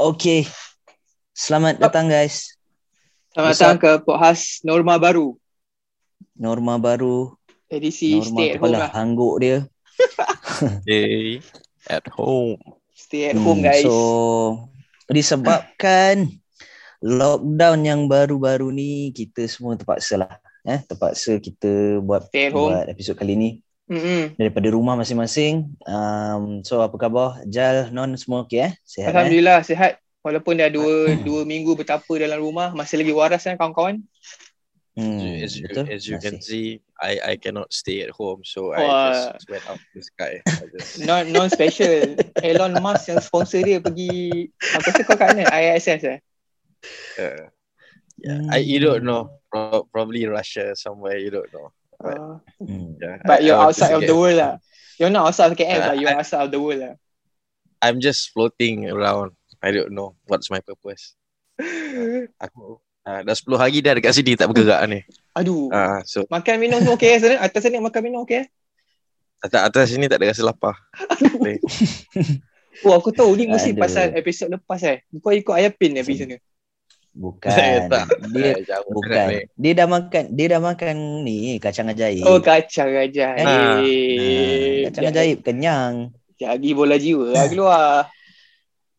Okay. Selamat datang guys. Selamat datang ke podcast Norma Baru. Norma baru. Edisi Norma stay at home lah. hangguk dia. Day at home. Stay at home guys. Hmm, So disebabkan lockdown yang baru-baru ni kita semua terpaksa lah. Eh, terpaksa kita buat Stay at home. buat episod kali ni Mm-mm. daripada rumah masing-masing. Um, so apa khabar? Jal, Non semua okey eh? Sihat eh? Alhamdulillah sihat. Walaupun dah dua dua minggu bertapa dalam rumah, masih lagi waras kan kawan-kawan? Hmm, as you, betul. as you can see, I I cannot stay at home, so Wah. I just went out to the sky. I just, Non non special. Elon Musk yang sponsor dia pergi aku rasa kau kat mana? ISS eh. uh, yeah, I you don't know. Pro- probably Russia somewhere. You don't know. Uh, Hmm. Yeah, but I- you're I outside of the world lah. You're not outside of KL, Uh, but you're I- outside of the world lah. I'm just floating around. I don't know what's my purpose. Aku uh, dah 10 hari dah dekat sini tak bergerak ni. Aduh. Uh, so Makan minum semua okey sana? Atas sana makan minum okey? atas atas sini tak ada rasa lapar. Oh aku tahu ni mesti Aduh. pasal episod lepas eh. Kau ikut Ayapin eh pergi sana. Bukan. tak. dia jauh bukan. ni. Dia dah makan, dia dah makan ni kacang ajaib. Oh kacang aja. Eh. Ah. Ah, kacang ajaib kenyang. Jadi bola jiwa lah keluar.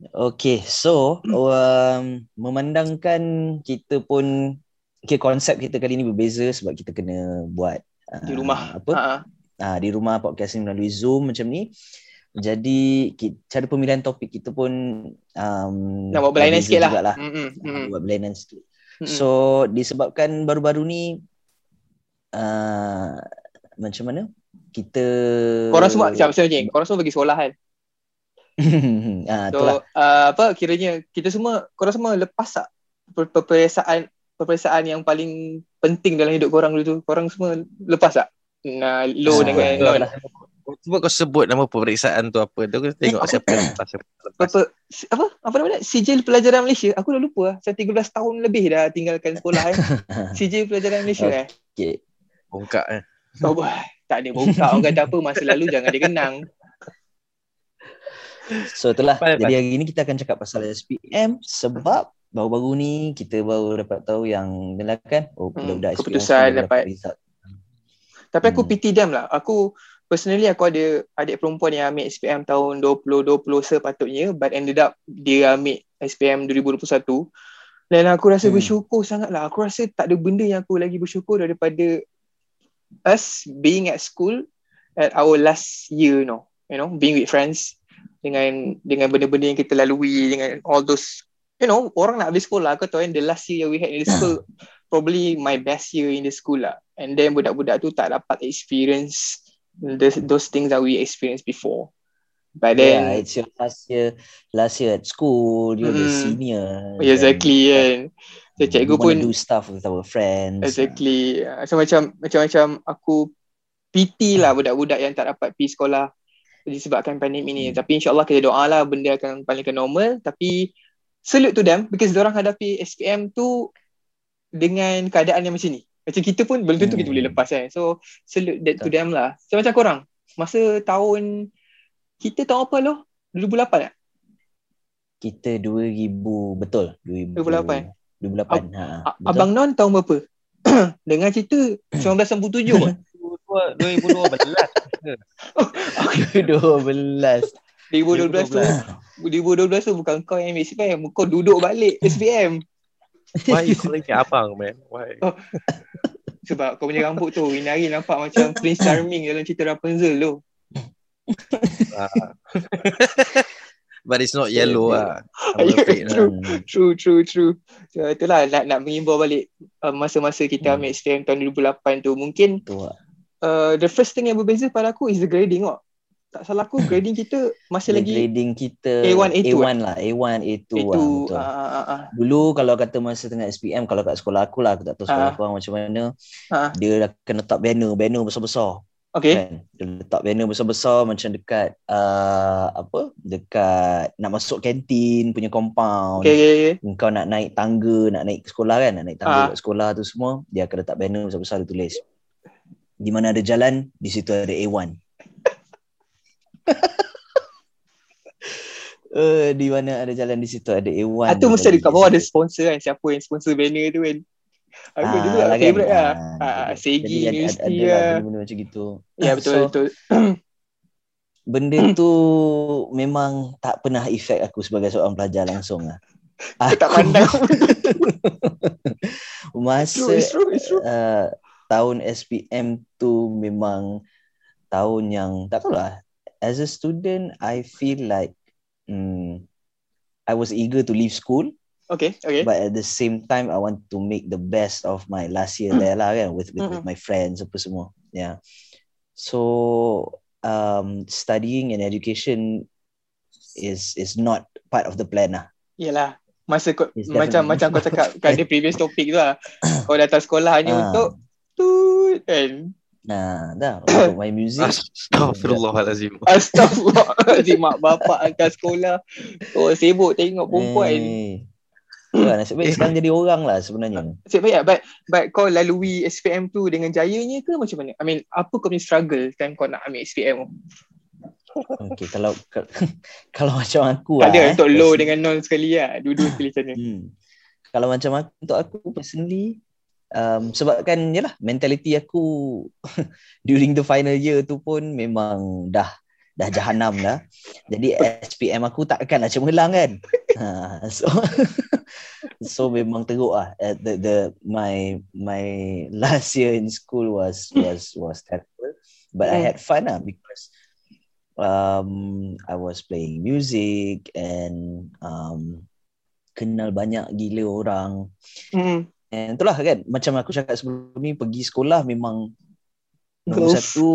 Okay, so um, memandangkan kita pun okay, konsep kita kali ni berbeza sebab kita kena buat uh, Di rumah. apa? Ha. Ah di rumah podcasting melalui Zoom macam ni. Jadi cara pemilihan topik kita pun um, Nak buat berlainan sikit lah. jugalah. Mm-mm, buat berlainan sikit. Mm-mm. So disebabkan baru-baru ni uh, macam mana? Kita Korang semua macam macam ni. Korang semua pergi sekolah kan. ah, So itulah. uh, apa kiranya kita semua korang semua lepas tak per- peperiksaan peperiksaan yang paling penting dalam hidup korang dulu tu. Korang semua lepas tak? Nah, lo Ah, dengan betul Cuba kau sebut nama pemeriksaan tu apa. Tu aku tengok aku- siapa yang lepas. apa apa apa nama dia? Sijil pelajaran Malaysia. Aku dah lupa lah. Saya 13 tahun lebih dah tinggalkan sekolah eh. Sijil pelajaran Malaysia eh. Okay. Bongkak eh. Oh, boy. tak ada bongkak orang kata apa masa lalu jangan dikenang. So itulah. Lepas, Jadi hari ni kita akan cakap pasal SPM sebab baru-baru ni kita baru dapat tahu yang ni lah kan oh Hmm, budak-budak SPM keputusan semua dapat. result. Tapi aku Hmm. pity them lah. Aku personally aku ada adik perempuan yang ambil SPM tahun 2020 sepatutnya but ended up dia ambil SPM 2021. Dan aku rasa Hmm. bersyukur sangat lah. Aku rasa tak ada benda yang aku lagi bersyukur daripada us being at school at our last year, you know. You know, being with friends dengan dengan benda-benda yang kita lalui dengan all those you know, orang nak habis sekolah kau tahu kan the last year we had in the school probably my best year in the school lah. And then budak-budak tu tak dapat experience those, those things that we experienced before. But yeah, then it's your last year last year at school, you're the Mm. senior. exactly kan. So cikgu pun do stuff with our friends. exactly. So macam macam-macam aku pity lah budak-budak yang tak dapat pergi sekolah disebabkan pandemik ni. Hmm. Tapi insyaAllah kita doa lah benda akan balik ke normal. Tapi salute to them because orang hadapi SPM tu dengan keadaan yang macam ni. Macam kita pun belum tentu kita Hmm. boleh lepas kan. So salute that to them lah. So macam korang, masa tahun kita tahun apa loh? 2008 tak? Kita 2000 betul 2000 2008. 2008 ha. A- betul? Abang Non tahun berapa? Dengar cerita 1997 kot. 2012. 12 2012 tu 2012 tu bukan kau yang ambil SPM Kau duduk balik SPM Why you calling me abang, man? Why? Sebab kau punya rambut tu Inari nampak macam Prince Charming dalam cerita Rapunzel tu Ah. But it's not yellow Yeah, ah. I'm afraid, ah. True. Hmm. True true true so, Itulah nak, nak mengimbau balik uh, Masa-masa kita Hmm. ambil SPM tahun 2008 tu Mungkin lah. uh, The first thing yang berbeza pada aku Is the grading kot Tak salah aku grading kita Masih lagi grading kita A1, A2 A1 lah A1 A2 Itu lah betul. ah, ah, ah. Dulu kalau kata masa tengah SPM kalau kat sekolah aku lah aku tak tahu sekolah Ah. korang macam mana Ah. dia akan letak banner banner besar-besar Okay kan dia letak banner besar-besar macam dekat uh, apa dekat nak masuk kantin punya compound Okay, okay, okay. kau nak naik tangga nak naik ke sekolah kan nak naik tangga kat sekolah tu semua dia akan letak banner besar-besar dia tulis di mana ada jalan di situ ada A1 Uh, di mana ada jalan di situ ada A1. Ah, tu mesti ada bagi kat bawah ada sponsor kan. Siapa yang sponsor banner tu kan. Aku Ah, dulu lah kan? favourite lah. Ah, Ah, jadi- Segi, ada- ada- ada lah lah. benda-benda macam gitu. Ya betul So, betul. Benda tu memang tak pernah efek aku sebagai seorang pelajar langsung lah. Aku tak pandang. Masa True, it's true, it's true. uh, tahun SPM tu memang tahun yang tak tahu lah. As a student, I feel like mm, I was eager to leave school, Okay, okay. but at the same time, I want to make the best of my last year there lah kan, with with, with my friends apa semua. Yeah. So um, studying and education is is not part of the plan lah. Yelah. Masa kau, It's macam definitely- macam kau cakap kat the previous topic tu lah. Kau datang sekolah hanya Ah. untuk tut kan. Nah, dah untuk my music. Astaghfirullahalazim. Astagfirullahaladzim mak bapak hantar sekolah. Kau sibuk tengok perempuan. Eh. Ya, nasib baik sekarang jadi orang lah sebenarnya. Nasib baik but, but kau lalui SPM tu dengan jayanya ke macam mana? I mean, apa kau punya struggle time kau nak ambil SPM tu? Okay, kalau kalau macam aku Tak lah. ada eh, untuk low dengan non sekali lah. Dua-dua sekali macam mana? Hmm. Kalau macam aku, untuk aku personally, um, sebabkan yelah, mentality aku during the final year tu pun memang dah dah jahanam dah. Jadi SPM aku takkan lah cemerlang kan. Ha, so so memang teruk lah. The the my my last year in school was was was terrible, but I Hmm. had fun lah because um I was playing music and um kenal banyak gila orang. Hmm. And itulah kan macam aku cakap sebelum ni pergi sekolah memang nombor Goals. satu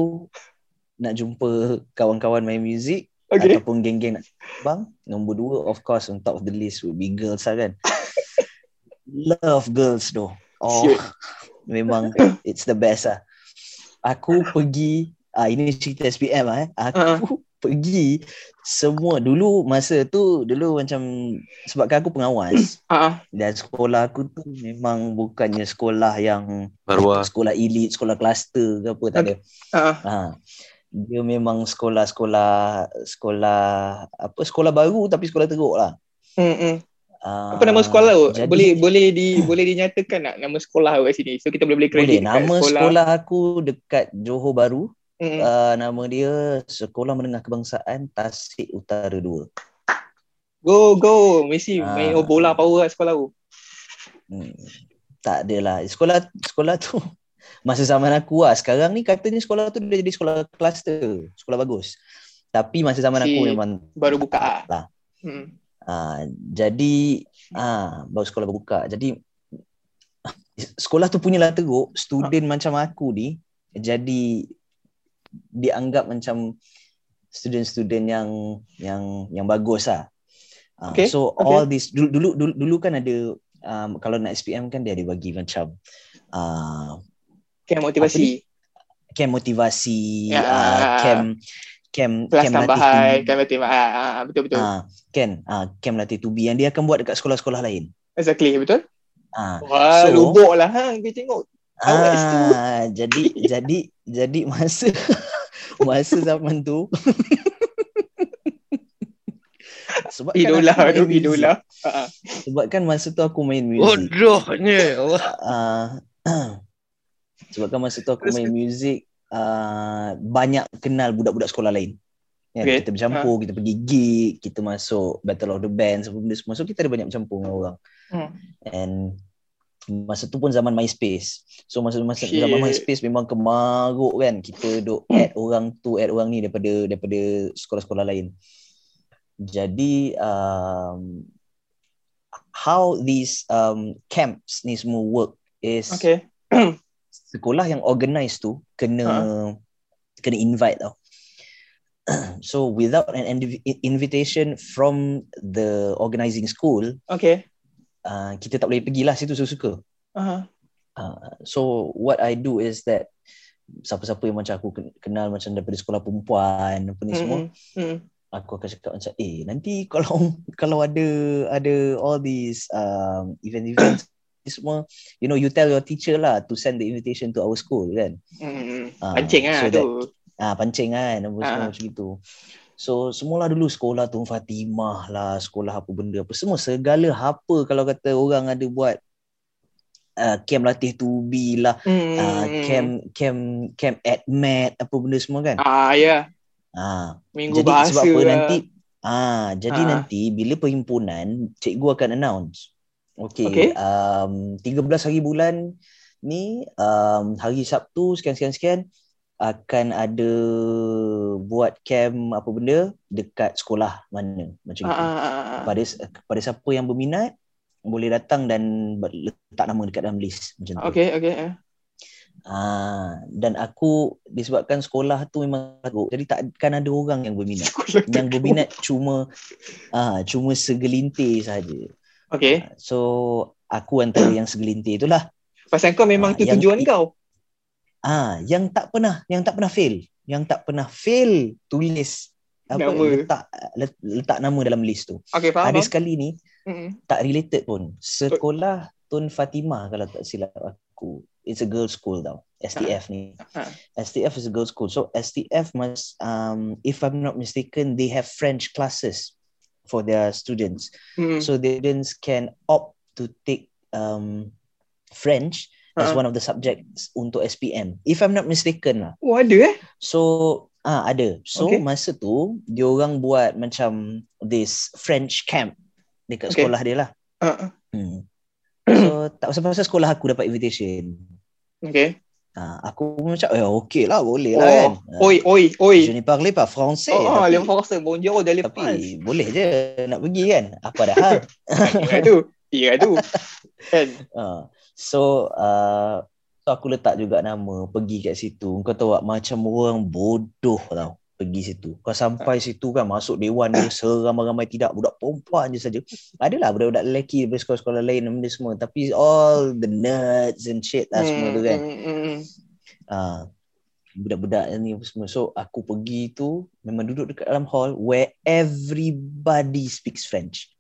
nak jumpa kawan-kawan main muzik Okay. ataupun geng-geng nak bang. Nombor dua of course on top of the list would be girls lah kan. Love girls though. Oh, Siut. memang it's the best lah. Aku pergi ah ini cerita SPM ah eh. Aku pergi semua dulu masa tu dulu macam sebabkan aku pengawas Ah, dan sekolah aku tu memang bukannya sekolah yang Marwah. sekolah elit, sekolah kluster ke apa tak ada. ah, Ha. Dia memang sekolah-sekolah sekolah apa sekolah baru tapi sekolah teruk lah. Uh, Apa nama sekolah tu? jadi- Boleh boleh di boleh dinyatakan tak nama sekolah kat sini? So kita boleh boleh boleh kredit dekat nama sekolah. aku dekat Johor Baru. Hmm. Uh, nama dia Sekolah Menengah Kebangsaan Tasik Utara 2. Go go Messi Ah. main bola power kat sekolah tu. Hmm. Tak adalah. Sekolah sekolah tu masa zaman aku lah. Sekarang ni katanya sekolah tu dah jadi sekolah kluster. Sekolah bagus. Tapi masa zaman Si- aku memang Baru buka ah. Lah. Hmm. Ah, jadi ah baru sekolah berbuka. Jadi sekolah tu punyalah teruk, student macam aku ni jadi dianggap macam student-student yang yang yang bagus lah. Ah, Okay, so okay. all this dulu, dulu dulu dulu kan ada um, kalau nak SPM kan dia ada bagi macam uh, Camp motivasi. camp motivasi, Ya. ah, camp camp Kelas camp latih tambahan, camp motivasi. Ah, betul betul. Ah, kan ah, camp latih tubi yang dia akan buat dekat sekolah-sekolah lain. Exactly, betul? Ah, Wah, So- lubuk lah ha. Kau tengok. Ah, jadi jadi jadi masa masa zaman tu sebab Idola, kan aku main idola. Ah. Sebab kan masa tu aku main muzik. Bodohnya Allah. Ah, sebab kan masa tu aku main muzik ah, banyak kenal budak-budak sekolah lain. Ya, Okay. Kita bercampur, kita pergi gig, kita masuk Battle of the Bands, apa benda semua. So kita ada banyak bercampur dengan orang. Hmm. And masa tu pun zaman MySpace. So masa masa Shit. zaman MySpace memang kemaruk kan. Kita duk add orang tu, add orang ni daripada daripada sekolah-sekolah lain. Jadi um, how these um, camps ni semua work is Okay. sekolah yang organize tu kena kena invite tau. so without an invi- invitation from the organizing school, Okay. Uh, kita tak boleh pergilah situ suka-suka. Ah, Uh, so what I do is that siapa-siapa yang macam aku ken- kenal macam daripada sekolah perempuan apa ni semua, hmm, hmm. aku akan cakap macam eh nanti kalau kalau ada ada all these um, event-event ni semua you know you tell your teacher lah to send the invitation to our school kan Hmm, hmm. Ah, Pancing lah so tu. ah pancing kan apa semua Ah. macam gitu So semula dulu sekolah tu Fatimah lah, sekolah apa benda apa semua segala apa kalau kata orang ada buat uh, camp latih tubi lah, Hmm. uh, camp camp camp admat apa benda semua kan. Ah ya. Ah, Minggu jadi bahasa. sebab apa lah. nanti ah jadi Ah. nanti bila perhimpunan cikgu akan announce. Okey, Okey. um 13 hari bulan ni um hari Sabtu sekian sekian sekian akan ada buat camp apa benda dekat sekolah mana macam Ah, itu. ah, ah, ah. Kepada kepada siapa yang berminat boleh datang dan letak nama dekat dalam list macam tu. Okey, okey. eh. Ah dan aku disebabkan sekolah tu memang teruk jadi takkan ada orang yang berminat. Sekolah yang tu. berminat cuma ah cuma segelintir saja. Okey. Ah, so aku antara yang segelintir itulah. Pasal kau memang Ah, tu tujuan kau. Ah yang tak pernah yang tak pernah fail, yang tak pernah fail tulis apa Nama. letak let- letak nama dalam list tu. Okey, faham. Ada faham. sekali ni Mm-mm. tak related pun. Sekolah Tun Fatimah kalau tak silap aku. It's a girls school tau. STF ni. Ah. STF is a girls school. So STF must um if I'm not mistaken they have French classes for their students. Mm. So the students can opt to take um French as Ah. one of the subjects untuk SPM. If I'm not mistaken lah. Oh, ada eh? So ah ada. So Okay. masa tu dia orang buat macam this French camp dekat Okay. sekolah dia lah. Ah, ah. Hmm. So tak pasal-pasal sekolah aku dapat invitation. Okey. Ha, aku pun macam eh okey lah boleh Oh, lah kan. oi, oi, oi. Je ne parle pas français. Oh, oh, tapi, le français, bonjour, de le France. tapi boleh je nak pergi kan. Apa dah hal. Iya tu. Iya tu. Kan? Ha, so uh, so aku letak juga nama pergi kat situ. Kau tahu tak macam orang bodoh tau pergi situ. Kau sampai situ kan masuk dewan dia seramai-ramai tidak budak perempuan je saja. Adalah budak-budak lelaki daripada sekolah-sekolah lain benda semua tapi all the nerds and shit lah semua tu kan. Ah, budak-budak ni apa semua. So aku pergi tu memang duduk dekat dalam hall where everybody speaks French.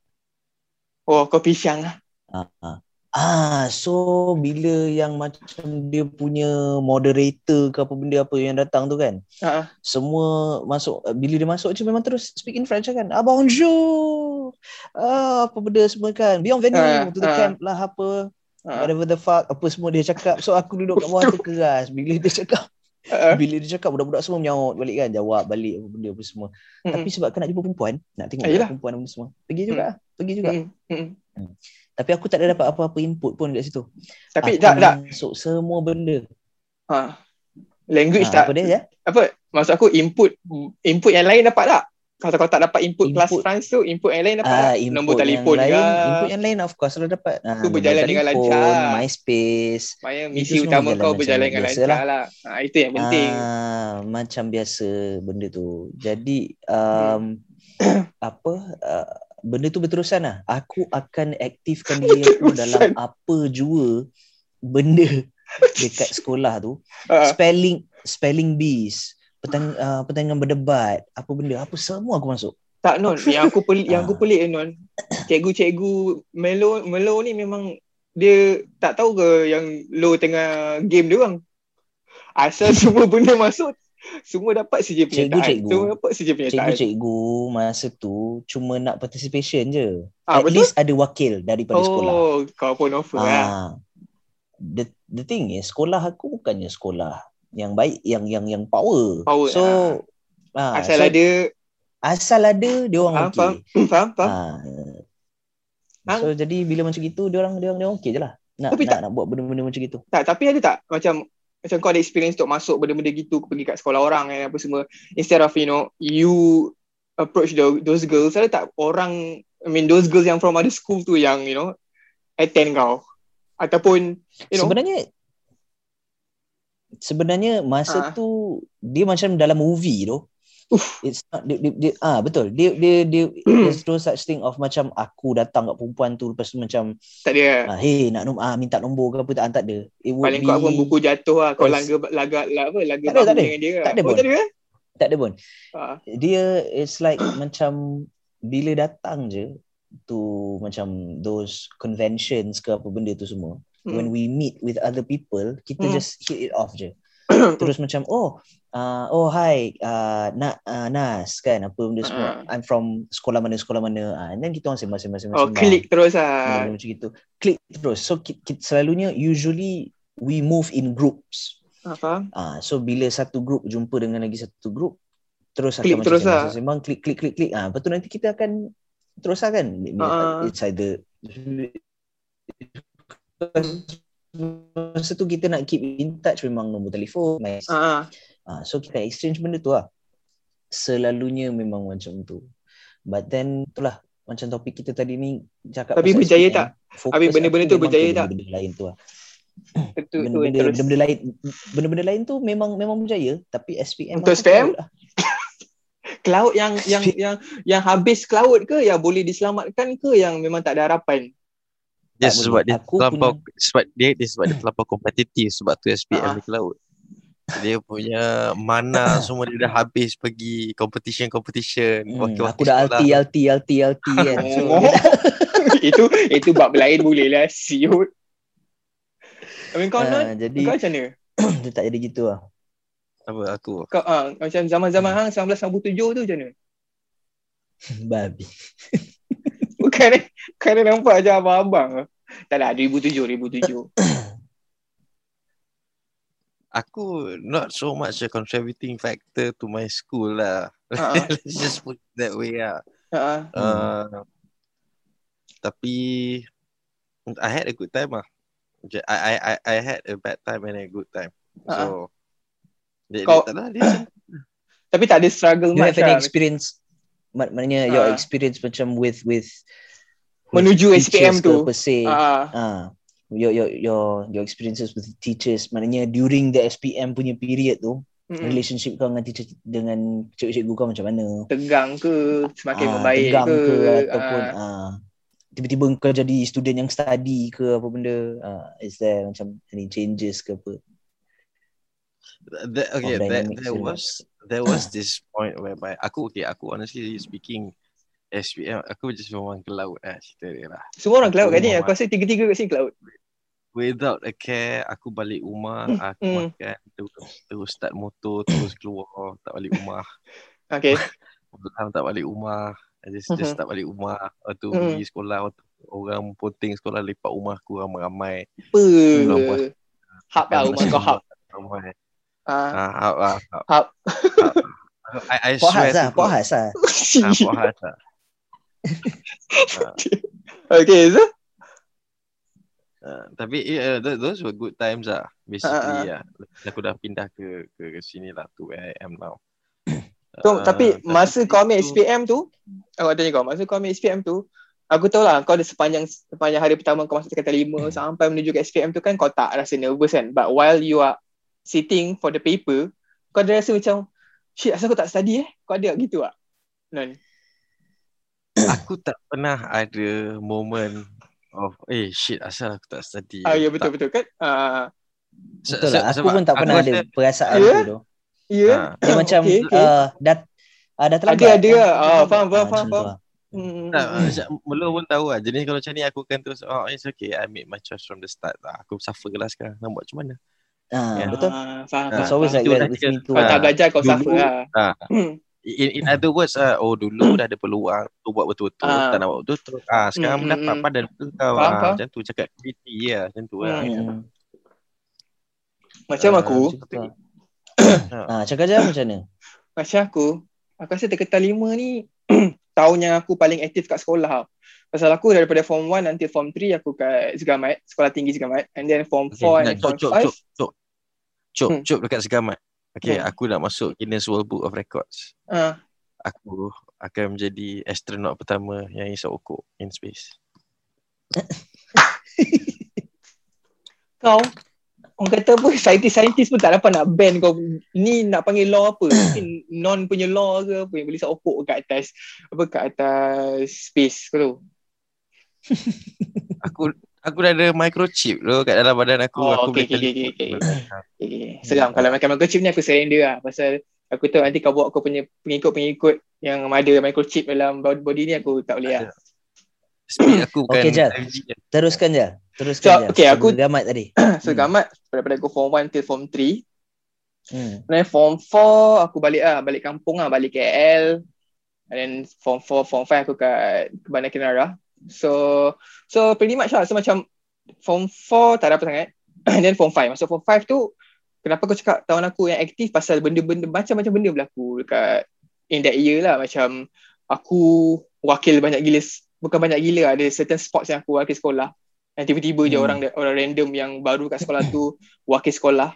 Oh, kau pisang lah. Ah, ah. Ah so bila yang macam dia punya moderator ke apa benda apa yang datang tu kan. Ah. Semua masuk bila dia masuk je memang terus speak in French kan. Ah bonjour. Ah apa benda semua kan. Bienvenue Ah, to the ah. camp lah apa. Ah, Whatever the fuck apa semua dia cakap. So aku duduk kat bawah terkeras bila dia cakap ah. bila dia cakap budak-budak semua menyaut balik kan jawab balik apa benda apa semua Mm, tapi sebab kau nak jumpa perempuan nak tengok Ah, perempuan apa semua pergi juga lah. pergi juga mm, mm. Tapi aku tak ada dapat apa-apa input pun kat situ Tapi aku tak, tak. masuk semua benda Ha. Language ha, tak. apa dia ya Apa? Maksud aku input input yang lain dapat tak? Kalau kau tak dapat input, kelas Input. France tu, input yang lain dapat ah tak? Nombor yang telefon lain ke? input yang lain of course lah dapat ah, Tu nombor berjalan dengan lancar. MySpace Itu misi utama kau berjalan dengan biasa lancar lah. Ha, itu yang penting. Ah, macam biasa benda tu. Jadi um, apa uh, benda tu berterusan lah. Aku akan aktifkan diri aku Berterusan. dalam apa jua benda dekat sekolah tu. Ah, Spelling spelling bees, pertanding, uh, pertandingan berdebat, apa benda, apa semua aku masuk. tak non, yang aku pelik, yang aku Ah. pelik non. Cikgu-cikgu Melo Melo ni memang dia tak tahu ke yang lo tengah game dia orang. Asal semua benda masuk semua dapat saja penyertaan. Cikgu-cikgu. Semua dapat saja penyertaan. Cikgu-cikgu masa tu cuma nak participation je. Ah, At betul? least ada wakil daripada sekolah. Oh, kau pun offer lah. Ah, the the thing is sekolah aku bukannya sekolah yang baik yang yang yang power. Power, So ah, Asal so, ada asal ada dia orang faham, okey. faham, faham, faham. Ah. So jadi bila macam gitu dia orang dia orang dia orang okey je lah. Nak Tapi nak, tak- nak buat benda-benda macam gitu. Tak, tapi ada tak macam macam kau ada experience untuk masuk benda-benda gitu pergi kat sekolah orang kan apa semua instead of you know you approach the, those girls ada tak orang I mean those girls yang from other school tu yang you know attend kau ataupun you know Sebenarnya sebenarnya masa Ah. tu dia macam dalam movie tu. Uff. It's not dia, dia, dia, ah betul. Dia dia dia there's no such thing of macam aku datang kat perempuan tu lepas tu macam tak ada ah, hey nak nom ah minta nombor ke apa tak ah, tak ada. It would paling be, kau pun buku jatuh lah kau Yes. laga lah, apa laga Tak ada, tak ada. dengan dia Tak ada oh, pun. tak ada eh? tak ada pun. Ah. Dia it's like macam bila datang je to macam those conventions ke apa benda tu semua Hmm. when we meet with other people kita Hmm. just hit it off je terus macam oh uh, oh hi uh, na, uh, Nas kan apa benda semua Ah. I'm from sekolah mana sekolah mana uh, and then kita orang sembang sembang sembang Oh, klik terus lah. macam gitu klik terus so kita, kita selalunya usually we move in groups Ah, faham? Ah, so bila satu group jumpa dengan lagi satu group, terus Klik akan macam terus sembang, lah. sembang, klik klik klik klik. Ah, lepas tu nanti kita akan terus lah kan. Ah. It's either masa tu kita nak keep in touch memang nombor telefon. Ah. Ah, so kita exchange benda tu lah. Selalunya memang macam tu. But then itulah macam topik kita tadi ni cakap Tapi berjaya tak? Habis benda-benda tu berjaya tak? Benda-benda lain tu lah. Yang benda-benda terus. benda-benda lain benda-benda lain tu memang memang berjaya tapi SPM Untuk SPM? lah. Cloud yang yang yang yang habis cloud ke yang boleh diselamatkan ke yang memang tak ada harapan? Dia Tak sebab dia Aku terlampau sebab dia dia sebab dia terlampau kompetitif sebab tu SPM Ah. di cloud. Dia punya mana semua dia dah habis pergi competition competition Hmm, aku dah. LT LT LT LT kan so Oh. itu itu bab lain boleh lah siut. I mean kau ah, not, jadi kau macam mana? dia tak jadi gitu lah Apa aku? Kau ah, macam zaman-zaman hang 1997 tu macam mana? babi Bukan eh. Kan nampak macam abang-abang. Tak lah 2007 2007. Aku not so much a contributing factor to my school lah. Ha. Let's just put it that way lah. Ha. Uh, tapi I had a good time lah. I I I I had a bad time and a good time. So dia, Kau- dia, tak lah, dia macam Tapi tak ada struggle you have much any lah. experience mak- maknanya your Ah. experience macam with with Menuju with SPM tu. per se Ah. ah your your your your experiences with teachers maknanya during the SPM punya period tu Mm-mm. relationship kau dengan teacher dengan cikgu-cikgu kau macam mana Tegang ke semakin Ah, membaik tegang ke, ke ataupun Ah. ah, tiba-tiba kau jadi student yang study ke apa benda ah, is there macam any changes ke apa That, okay, there, there was there was this point whereby aku okay, aku honestly speaking SPM aku just memang ke laut lah cerita dia lah. Semua orang cloud Aku kan ni. Aku rasa tiga-tiga kat sini cloud. Without a care, aku balik rumah, Hmm, aku hmm. makan, terus, terus start motor, terus keluar, tak balik rumah. Okay. Tak balik rumah, I just, just tak balik rumah. Waktu Mhm. pergi sekolah, waktu orang ponteng sekolah lepak rumah aku ramai-ramai. Apa? Hub lah rumah kau hub. Ramai. Ah. Ah, lah. hub. Hub. I, I Puas swear lah to puas God. lah Ah, puas lah. Okay, so Uh, tapi yeah, th- those were good times lah. Basically, Ah, uh, Aku dah pindah ke ke, ke sini lah to where I am now. So, Uh, tapi masa kau ambil SPM tu, aku tanya kau, masa kau ambil SPM tu, aku tahu lah kau ada sepanjang sepanjang hari pertama kau masuk tingkatan lima sampai menuju ke SPM tu kan kau tak rasa nervous kan. But while you are sitting for the paper, kau ada rasa macam, shit asal aku tak study eh? Kau ada tak gitu tak? Non. Aku tak pernah ada moment of eh shit asal aku tak study. Ah, ya Tak. betul-betul kan? Ah, Se- betul lah aku pun tak pernah ada rasa- perasaan Ya? tu ya. Ah. dia macam Okay, okay. uh, dah uh, dah terlambat Ada, ada kan? Ah, faham, faham, Ah, faham, faham. lah. Hmm. Tak, macam belum pun tahu lah. Jenis kalau macam ni aku akan terus, oh it's okay. I made my choice from the start lah. Aku suffer lah sekarang. Nak buat macam mana? Ah, Ya. betul Ah, faham, Ah, it's faham, always faham. like that with me too Ah. tak belajar kau suffer lah. Ah. Hmm. In, in other words, ah, oh dulu dah ada peluang tu buat betul-betul. Ah. Tak nak buat betul-betul. Ah, sekarang Hmm, mendapat hmm, padan betul kau. Faham, Ah, faham. macam tu cakap PT ya. Macam tu lah. Hmm. hmm. Macam Ah, aku, lah. Ah. ah cakap je macam mana macam aku, aku rasa tingkatan lima ni tahun yang aku paling aktif kat sekolah. tau. Pasal aku daripada form 1 nanti form 3 aku kat Segamat, sekolah tinggi Segamat. And then form 4 Okay, and form cop, 5. cop, cop. Cop, Hmm. cop dekat segamat. Okay, Hmm. aku nak masuk Guinness World Book of Records. Ah, Aku akan menjadi astronaut pertama yang isap okok in space. kau, orang kata apa, saintis-saintis pun tak dapat nak ban kau. Ni nak panggil law apa? Mungkin non punya law ke apa yang boleh sokok kat atas, apa kat atas space kau tahu. Aku aku dah ada microchip tu kat dalam badan aku. Oh, aku okay, boleh okay, okay, okay, Okay, seram. Kalau makan microchip ni aku surrender lah. Pasal aku tahu nanti kau bawa kau punya pengikut-pengikut yang ada microchip dalam body body ni aku tak boleh lah. Speed aku bukan Okay, Jal. 5G je. teruskan je. Teruskan So, je. okay, aku- gamat tadi. So gamat daripada aku form 1 till form 3 Hmm. then form 4 aku balik lah. Balik kampung lah balik KL and then form 4 form 5 aku kat Bandar Kinara. So so pretty much lah. So macam form 4 tak ada apa sangat. And then form 5 masuk form 5 tu kenapa aku cakap tahun aku yang aktif pasal benda-benda macam-macam benda berlaku dekat in that year lah. Macam aku wakil banyak gila bukan banyak gila ada certain sports yang aku wakil sekolah. Dan tiba-tiba je Hmm. orang orang random yang baru kat sekolah tu wakil sekolah.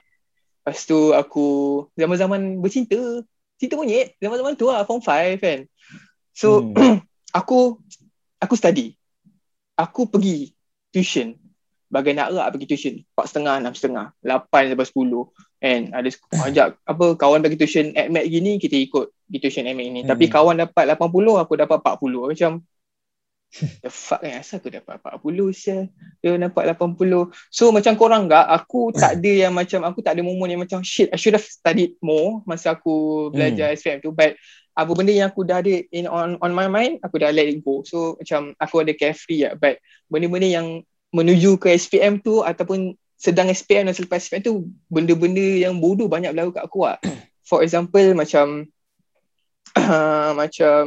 Lepas tu aku zaman-zaman bercinta. Cinta monyet. Zaman-zaman tu lah form 5 kan. So Hmm. aku aku study. Aku pergi tuition. Bagai nak rak pergi tuition. 4.5 6.5 8 sampai 10 kan ada ajak apa kawan bagi tuition AdMed gini kita ikut pergi tuition AdMed ni tapi Hmm. kawan dapat 80 aku dapat 40 macam the fuck kan asal aku dapat 40 sia. Dia dapat 80 so macam korang enggak aku tak ada yang macam aku tak ada momen yang macam shit I should have studied more masa aku belajar SPM tu. But apa benda yang aku dah ada in on on my mind aku dah let it go. So macam aku ada carefree lah. But benda-benda yang menuju ke SPM tu ataupun sedang SPM dan selepas SPM tu benda-benda yang bodoh banyak berlaku kat aku lah. For example macam macam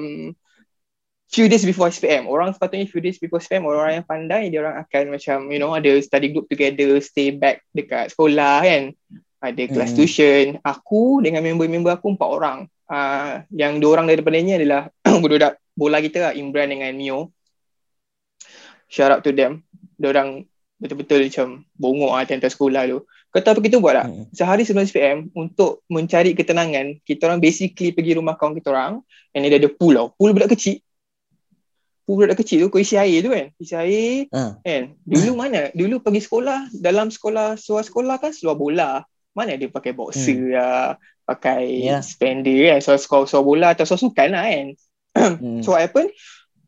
few days before SPM orang sepatutnya few days before SPM orang yang pandai dia orang akan macam you know ada study group together stay back dekat sekolah kan? Ada kelas Hmm. tuition. Aku dengan member-member aku empat orang. Uh, yang dua orang daripadanya adalah budak bola kita lah Imran dengan Mio shout out to them. Dia orang betul-betul macam bongok lah tentang sekolah tu. Kau tahu apa kita buat tak? Hmm. sehari sebelum SPM untuk mencari ketenangan kita orang basically pergi rumah kawan kita orang and dia ada pool tau. Pool budak kecil budak kecil tu kau isi air tu kan? Isi air Ah. kan? Dulu mana? Dulu pergi sekolah dalam sekolah seluar sekolah kan seluar bola. Mana dia pakai boxer Hmm. lah pakai Ya. spender kan? Seluar, seluar, seluar bola atau seluar sukan lah kan? Hmm. So what happened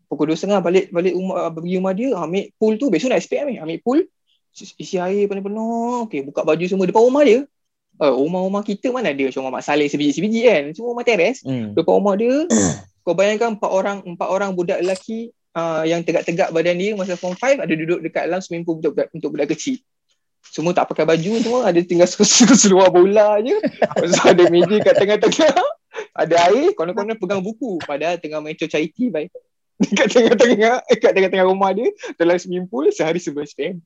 Pukul 2.30 balik balik rumah, pergi rumah dia Ambil pool tu. Besok nak SPM ni Ambil pool. Isi air penuh-penuh. Okay buka baju semua Depan rumah dia. Uh, Rumah-rumah kita mana ada Cuma Mak Saleh sebiji-sebiji kan? Semua rumah teres. Hmm. Depan rumah dia Kau bayangkan empat orang Empat orang budak lelaki uh, Yang tegak-tegak badan dia Masa form 5 Ada duduk dekat dalam swimming pool Untuk budak, untuk budak kecil. Semua tak pakai baju semua Ada tinggal seluar bola je. Lepas ada meja kat tengah-tengah Ada air Konon-konon pegang buku. Padahal tengah main charity baik. Dekat tengah-tengah Dekat tengah-tengah rumah dia Dalam swimming pool Sehari sebelum SPM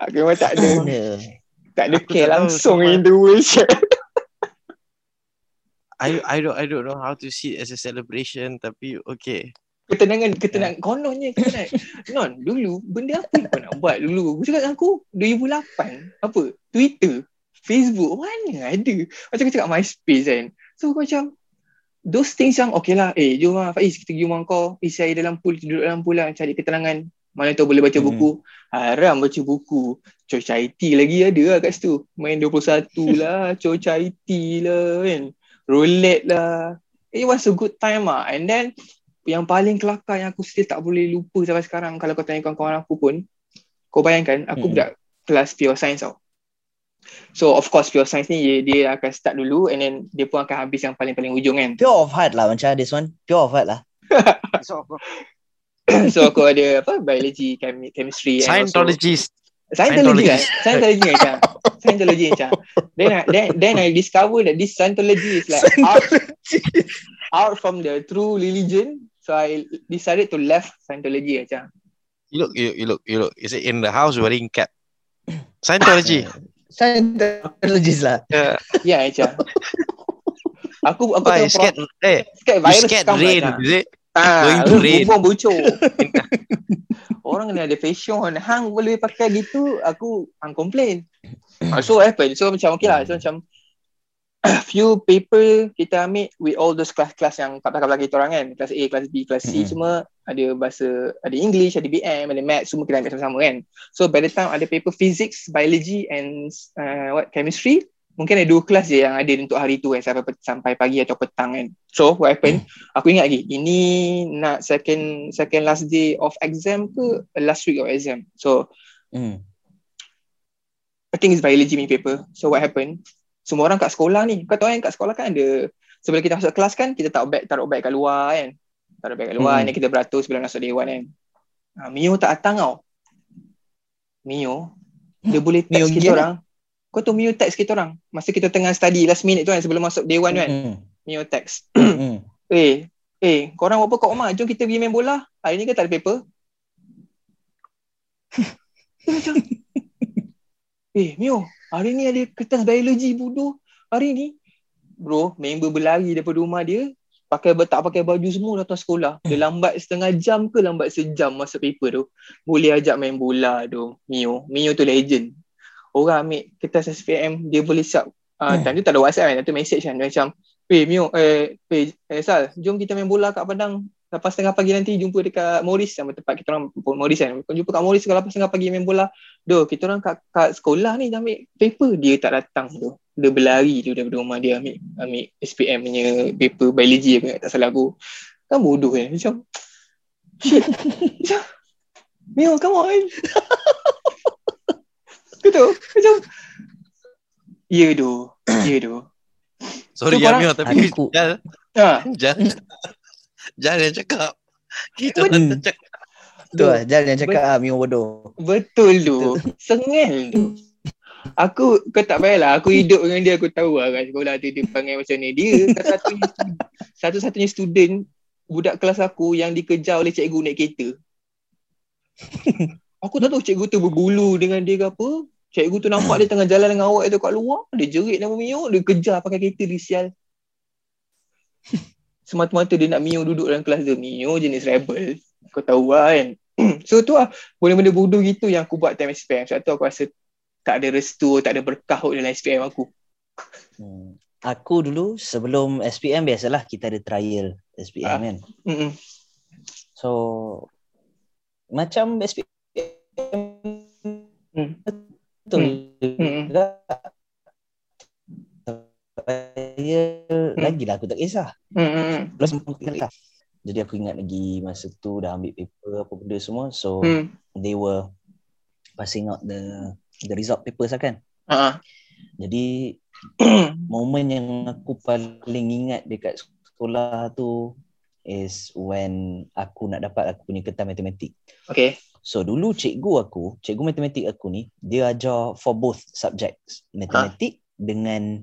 Aku memang tak ada? Tak ada care langsung in the world I I don't I don't know how to see it as a celebration tapi okay. Ketenangan Ketenangan Kononnya ketenangan. Non dulu Benda apa yang kau nak buat dulu? Aku cakap dengan aku 2008 Apa? Twitter Facebook Mana ada? Macam aku cakap MySpace kan. So aku macam Those things yang Okay lah Eh jom lah Faiz Kita pergi rumah kau Isi air dalam pool Duduk dalam pool lah Cari ketenangan. Mana tahu boleh baca Hmm. buku. Haram baca buku. Coach IT lagi ada lah kat situ. Main 21 lah Coach IT lah kan Roulette lah It was a good time lah And then yang paling kelakar yang aku still tak boleh lupa sampai sekarang kalau kau tanya kawan-kawan aku pun kau bayangkan aku Mm-mm. budak kelas pure science tau so of course pure science ni dia, dia akan start dulu and then dia pun akan habis yang paling-paling ujung kan Pure of heart lah macam this one. Pure of heart lah. So, so aku ada apa biology chem- chemistry and also- Scientologist. Scientology kan. Scientology macam Scientology macam then I, then, then I discover that this Scientology is like out, out from the true religion so I decided to left Scientology macam You look, you, you look, you look. Is it in the house wearing cap? Scientology. Scientologist lah. yeah. Ya macam Aku aku Why tengok scared? Eh, scared you virus scared come rain? lah. Is it? Ah, Going to rain. Bumbung. Orang kena ada fashion. Hang boleh pakai gitu, aku hang complain. Ah, so what happened? So macam okay lah. So macam few paper kita ambil with all those class-class yang kat belakang kita orang kan. Kelas A, kelas B, kelas C Mm-mm. semua ada bahasa, ada English, ada BM, ada Math, semua kita ambil sama-sama kan. So by the time ada paper physics, biology and uh, what chemistry, mungkin ada dua kelas je yang ada untuk hari tu kan sampai sampai pagi atau petang kan. So what happened? Aku ingat lagi ini nak second second last day of exam ke last week of exam. So Hmm. I think it's biology punya paper. So what happened? Semua orang kat sekolah ni, kau tahu kan kat sekolah kan ada sebelum kita masuk kelas kan kita taruh beg taruh beg kat luar kan. Taruh beg kat luar Hmm. ni kita beratur sebelum masuk dewan kan. Ha, Mio tak datang tau. Mio dia boleh Mio text kita gila. orang. Kau tahu Mio text kita orang masa kita tengah study last minute tu kan sebelum masuk day one tu kan. Mm, Mio text. mm. Eh, eh, korang apa kat rumah? Jom kita pergi main bola. Hari ni kan tak ada paper. Macam, eh, Mio, hari ni ada kertas biologi bodoh. Hari ni, bro, member berlari daripada rumah dia, pakai tak pakai baju semua datang sekolah. Dia lambat setengah jam ke lambat sejam masa paper tu. Boleh ajak main bola tu, Mio. Mio tu legend. Orang ambil kertas SPM, dia boleh siap. Uh, time tu tak ada WhatsApp kan, tu message kan. Dia macam, eh Mio, eh, eh, eh Sal, jom kita main bola kat Padang. Lepas tengah pagi nanti jumpa dekat Morris sama tempat kita orang pun Morris kan. Kau jumpa kat Morris kalau lepas tengah pagi main bola. Doh, kita orang kat, kat sekolah ni dah ambil paper. Dia tak datang tu. Dia berlari tu daripada rumah dia ambil ambil SPM punya paper biology apa tak salah aku. Kan bodoh kan. Macam shit. Macam Mio, come on. Betul. Macam Ya doh. Ya doh. Sorry So, ya tapi Aku- Jal, Ha. Jal, Jal yang cakap. Kita tak cakap. Tu lah, Jal yang cakap ah, Mio bodoh. Betul tu. Sengel tu. Aku, kau tak payahlah. Aku hidup dengan dia, aku tahu lah kat sekolah tu dia panggil macam ni. Dia satu-satunya student, satu-satunya student budak kelas aku yang dikejar oleh cikgu naik kereta. Aku tak tahu cikgu tu berbulu dengan dia ke apa. Cikgu tu nampak dia tengah jalan dengan awak tu kat luar. Dia jerit nama Mio. Dia kejar pakai kereta dia sial. Semata-mata dia nak Mio duduk dalam kelas dia. Mio jenis rebel. Kau tahu lah kan. so tu lah benda-benda bodoh gitu yang aku buat time SPM. Sebab tu aku rasa tak ada restu, tak ada berkah dalam SPM aku. Hmm. Aku dulu sebelum SPM biasalah kita ada trial SPM Ah. kan. Mm-mm. So macam SPM Hmm. Betul Hmm. juga. Trial lagilah aku tak kisah. Plus aku ingat lah. Jadi aku ingat lagi masa tu dah ambil paper apa benda semua. So Hmm. they were passing out the the result papers lah kan. Ha. Jadi momen yang aku paling ingat dekat sekolah tu is when aku nak dapat aku punya kertas matematik. Okay. So dulu cikgu aku, cikgu matematik aku ni, dia ajar for both subjects, matematik dengan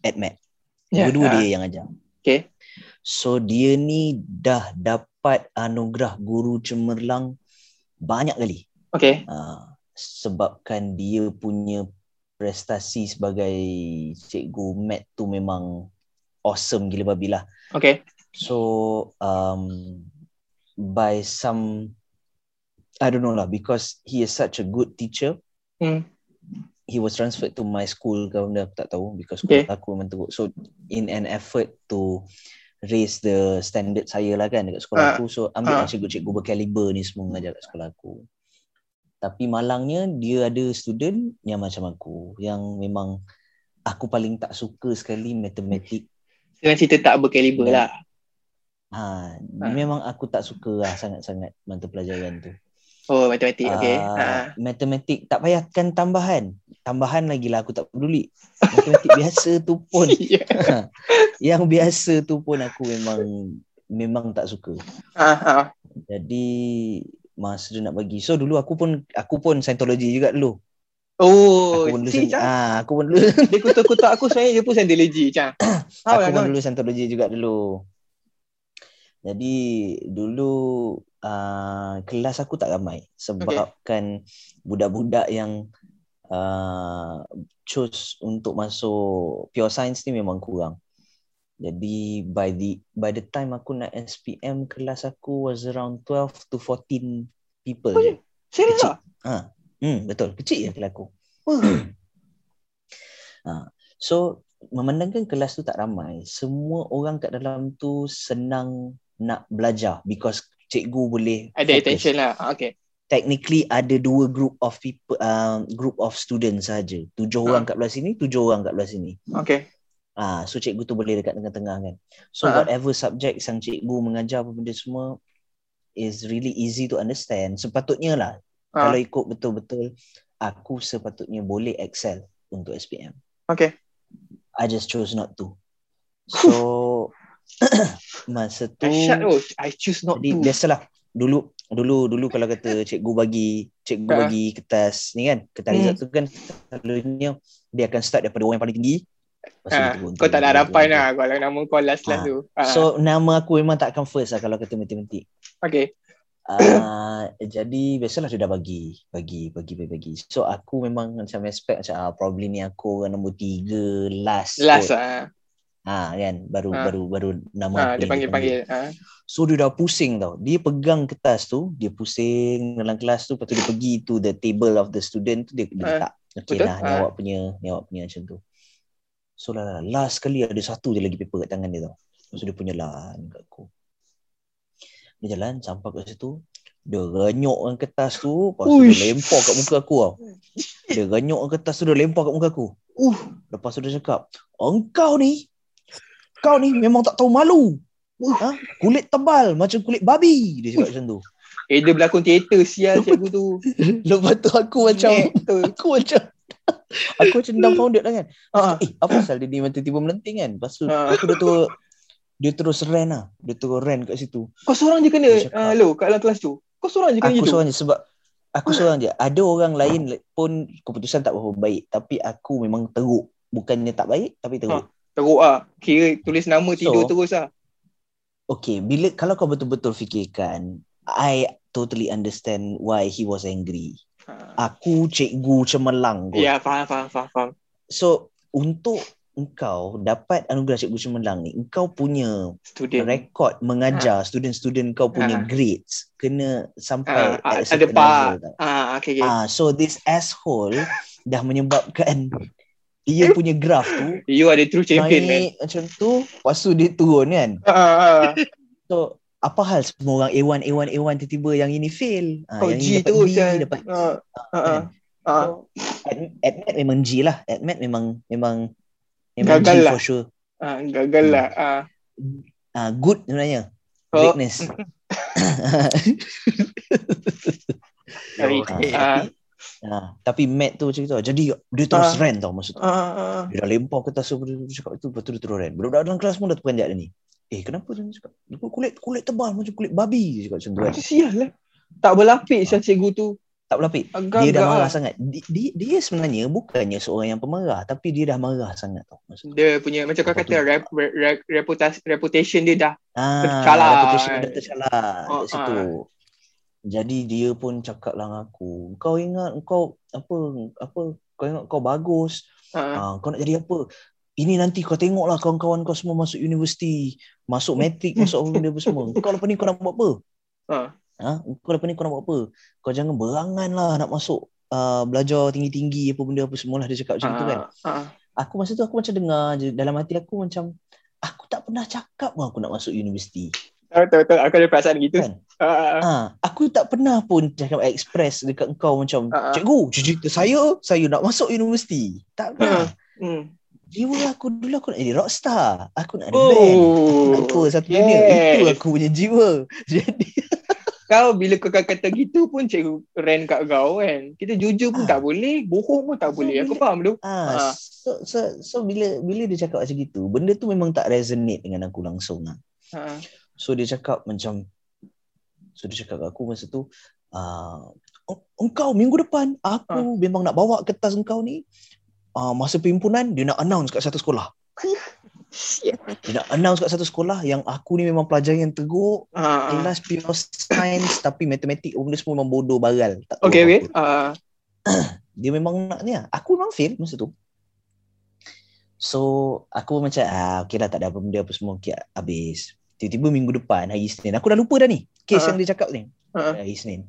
admat. Ya, Dua-dua ah. dia yang ajar. Okay. So dia ni dah dapat anugerah guru cemerlang banyak kali. Okay. Uh, sebabkan dia punya prestasi sebagai cikgu mat tu memang awesome gila babi lah. Okay. So um, by some I don't know lah because he is such a good teacher. Hmm. He was transferred to my school ke benda aku tak tahu because Okay. aku memang teruk. So in an effort to raise the standard saya lah kan dekat sekolah Ah. aku. So ambil lah cikgu-cikgu berkaliber ni semua mengajar kat sekolah aku. Tapi malangnya dia ada student yang macam aku yang memang aku paling tak suka sekali matematik Dengan cerita tak berkaliber Dan- lah. Ha, Ha. memang aku tak suka lah sangat-sangat mata pelajaran tu. Oh, matematik. Okay. Ah, Ha. Matematik tak payahkan tambahan. Tambahan lagi lah aku tak peduli. Matematik biasa tu pun. Ya. Yang biasa tu pun aku memang memang tak suka. Ha. Ha. Jadi masa dia nak bagi. So dulu aku pun aku pun Scientology juga dulu. Oh, Aku pun dulu si, ah, aku pun dulu Dia kutuk-kutuk aku sebenarnya dia pun Scientology, aku pun dulu Scientology juga dulu. Jadi dulu uh, kelas aku tak ramai sebabkan budak-budak yang uh, choose untuk masuk pure science ni memang kurang. Jadi by the by the time aku nak SPM kelas aku was around 12 to 14 people. Oh, je. Serius tak? Ha. Hmm, betul. Kecil je kelas aku. Oh. Ha. So memandangkan kelas tu tak ramai, semua orang kat dalam tu senang nak belajar because cikgu boleh Ada fokus. attention lah. Okay. Technically ada dua group of people um, group of students saja. Tujuh Ha. orang kat belah sini, tujuh orang kat belah sini. Okay. Ah, so cikgu tu boleh dekat tengah-tengah kan. So Ha. whatever subject yang cikgu mengajar apa benda semua is really easy to understand. Sepatutnya lah Ha. kalau ikut betul-betul aku sepatutnya boleh excel untuk SPM. Okay. I just chose not to. So masa tu tu. I choose not to. biasalah dulu dulu dulu kalau kata cikgu bagi cikgu Ha. bagi kertas ni kan kertas Hmm. tu kan selalunya dia akan start daripada orang yang paling tinggi tu Ha, kau tak ada harapan lah kalau nama kau last last Ah. tu. Ah, So nama aku memang tak akan first lah kalau kata matematik. okay. Uh, jadi biasalah dia dah bagi bagi bagi bagi bagi. So aku memang macam expect macam ah, probably ni aku orang nombor tiga last. Last kot. ah. Ha kan baru Ah. baru baru nama aku dia panggil panggil. Ah. So dia dah pusing tau. Dia pegang kertas tu, dia pusing dalam kelas tu, lepas tu dia pergi to the table of the student tu dia, dia Ah, letak. Okay lah, ni Ah. awak punya, ni awak punya macam tu. So lah, lah, last sekali ada satu je lagi paper kat tangan dia tau. Tu dia punya lah kat aku. Dia jalan sampai kat situ, dia renyukkan kertas tu, lepas tu Uish. dia lempar kat muka aku tau. Dia renyukkan kertas tu, dia lempar kat muka aku. Uh. Lepas tu dia cakap, engkau ni, kau ni memang tak tahu malu. Ha? Kulit tebal macam kulit babi. Dia cakap macam tu. Eh dia berlakon teater sial cikgu tu. Lepas tu aku macam, aku macam, aku macam dumbfounded lah kan. Ah. Eh, apa pasal dia ni macam tiba melenting kan? Lepas tu, Ah. aku dia terus, dia terus ran lah. Dia terus ran kat situ. Kau seorang je kena uh, lo kat dalam kelas tu. Kau seorang je kena Aku seorang je sebab, aku seorang je. Ada orang lain pun keputusan tak berapa baik. Tapi aku memang teruk. Bukannya tak baik, tapi teruk. Teruk ah. Kira tulis nama tidur So, terus ah. Okay, bila kalau kau betul-betul fikirkan, I totally understand why he was angry. Ah. Aku cikgu cemerlang kot. Ya, faham faham faham faham. So untuk engkau dapat anugerah cikgu cemerlang ni, engkau punya Student. rekod mengajar student-student kau punya Ha. grades kena sampai Ah, at a ada certain par. level. Ah, okay, okay. Ah, so this asshole dah menyebabkan dia punya graf tu You are the true champion, man. naik macam tu, lepas tu dia turun kan. Ah, ah. So apa hal semua orang A1 A1 A1 tiba-tiba yang ini fail. Ah, Kau yang G ini dapat tu B, sial. dapat Ah, ah, ah. kan. Ah. So, Mat memang G lah. At Mat memang memang memang Gagal G lah. for sure. Ah, gagal lah. Ah. Ah, good sebenarnya. Oh. Greatness. Sorry. Okay. Ah, ah, tapi Mat tu macam tu. Jadi dia terus Ah. rant tau masa tu. ah, ah. Dia dah lempar kertas tu dia cakap tu lepas tu dia terus rant. Budak-budak dalam kelas pun dah terperanjat dia ni. Eh kenapa dia ni cakap? Dia kulit kulit tebal macam kulit babi dia cakap macam tu kan. Sial lah. Tak berlapik sial cikgu tu. Tak berlapik. Agak Dia dah marah sangat. Dia, dia, dia sebenarnya bukannya seorang yang pemarah tapi dia dah marah sangat tau. Masa tu. Dia punya macam kau kata tu? rep, rep, reputas, reputation dia dah. Ah, Tercalar. reputation dia dah tercalar Oh, situ. Jadi dia pun cakap lah aku, kau ingat kau apa apa kau ingat kau bagus, Ah. ah, kau nak jadi apa? Ini nanti kau tengoklah kawan-kawan kau semua masuk universiti, masuk matrik, masuk apa benda semua. Kau lepas ni kau nak buat apa? Ah. Ha? Kau lepas ni kau nak buat apa? Kau jangan berangan lah nak masuk uh, belajar tinggi-tinggi apa benda apa semualah dia cakap macam tu kan. Ah. Aku masa tu aku macam dengar je dalam hati aku macam aku tak pernah cakap pun aku nak masuk universiti. Tahu tahu tahu aku ada perasaan gitu. Kan? Ah. Ah, aku tak pernah pun cakap express dekat kau macam ah. cikgu, cerita saya, saya nak masuk universiti. Tak pernah. Hmm. Jiwa aku dulu aku nak jadi rockstar. Aku nak ada band. Aku Oh. nak tour satu dunia. yes. Itu aku punya jiwa. Jadi Kau bila kau kata gitu pun cikgu rent kat kau kan. Kita jujur pun Ah. tak boleh, bohong pun tak So, boleh. Aku bila- faham tu. ah, Ah. so, so, so bila bila dia cakap macam gitu, benda tu memang tak resonate dengan aku langsung lah. Ha. So dia cakap macam So dia cakap kat aku masa tu uh, Engkau minggu depan Aku memang nak bawa kertas engkau ni uh, Masa perhimpunan Dia nak announce kat satu sekolah. Dia nak announce kat satu sekolah Yang aku ni memang pelajar yang teruk Ha. Kelas pure science Tapi matematik Benda semua memang bodoh bagal tak tahu Okay, okay. Ah. Dia memang nak ni Aku memang fail masa tu So aku macam ah, Okay lah tak ada apa benda apa semua okay, Habis Tiba-tiba minggu depan Hari Isnin Aku dah lupa dah ni Kes Ah. yang dia cakap ni Ah. hari Isnin.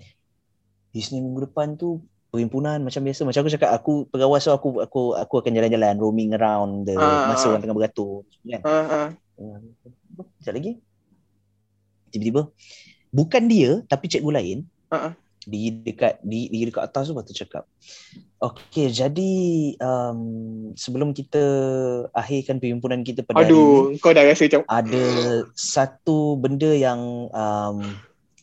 Hari Isnin minggu depan tu perhimpunan macam biasa. Macam aku cakap aku pegawai so aku aku aku akan jalan-jalan roaming around the Ah, masa orang tengah beratur kan. Ha. Sekejap lagi. Tiba-tiba bukan dia tapi cikgu lain. Ah. Di dekat di, di dekat atas tu tu cakap. Okey, jadi um, sebelum kita akhirkan perhimpunan kita pada hari ini, Aduh, kau dah rasa macam ada satu benda yang um,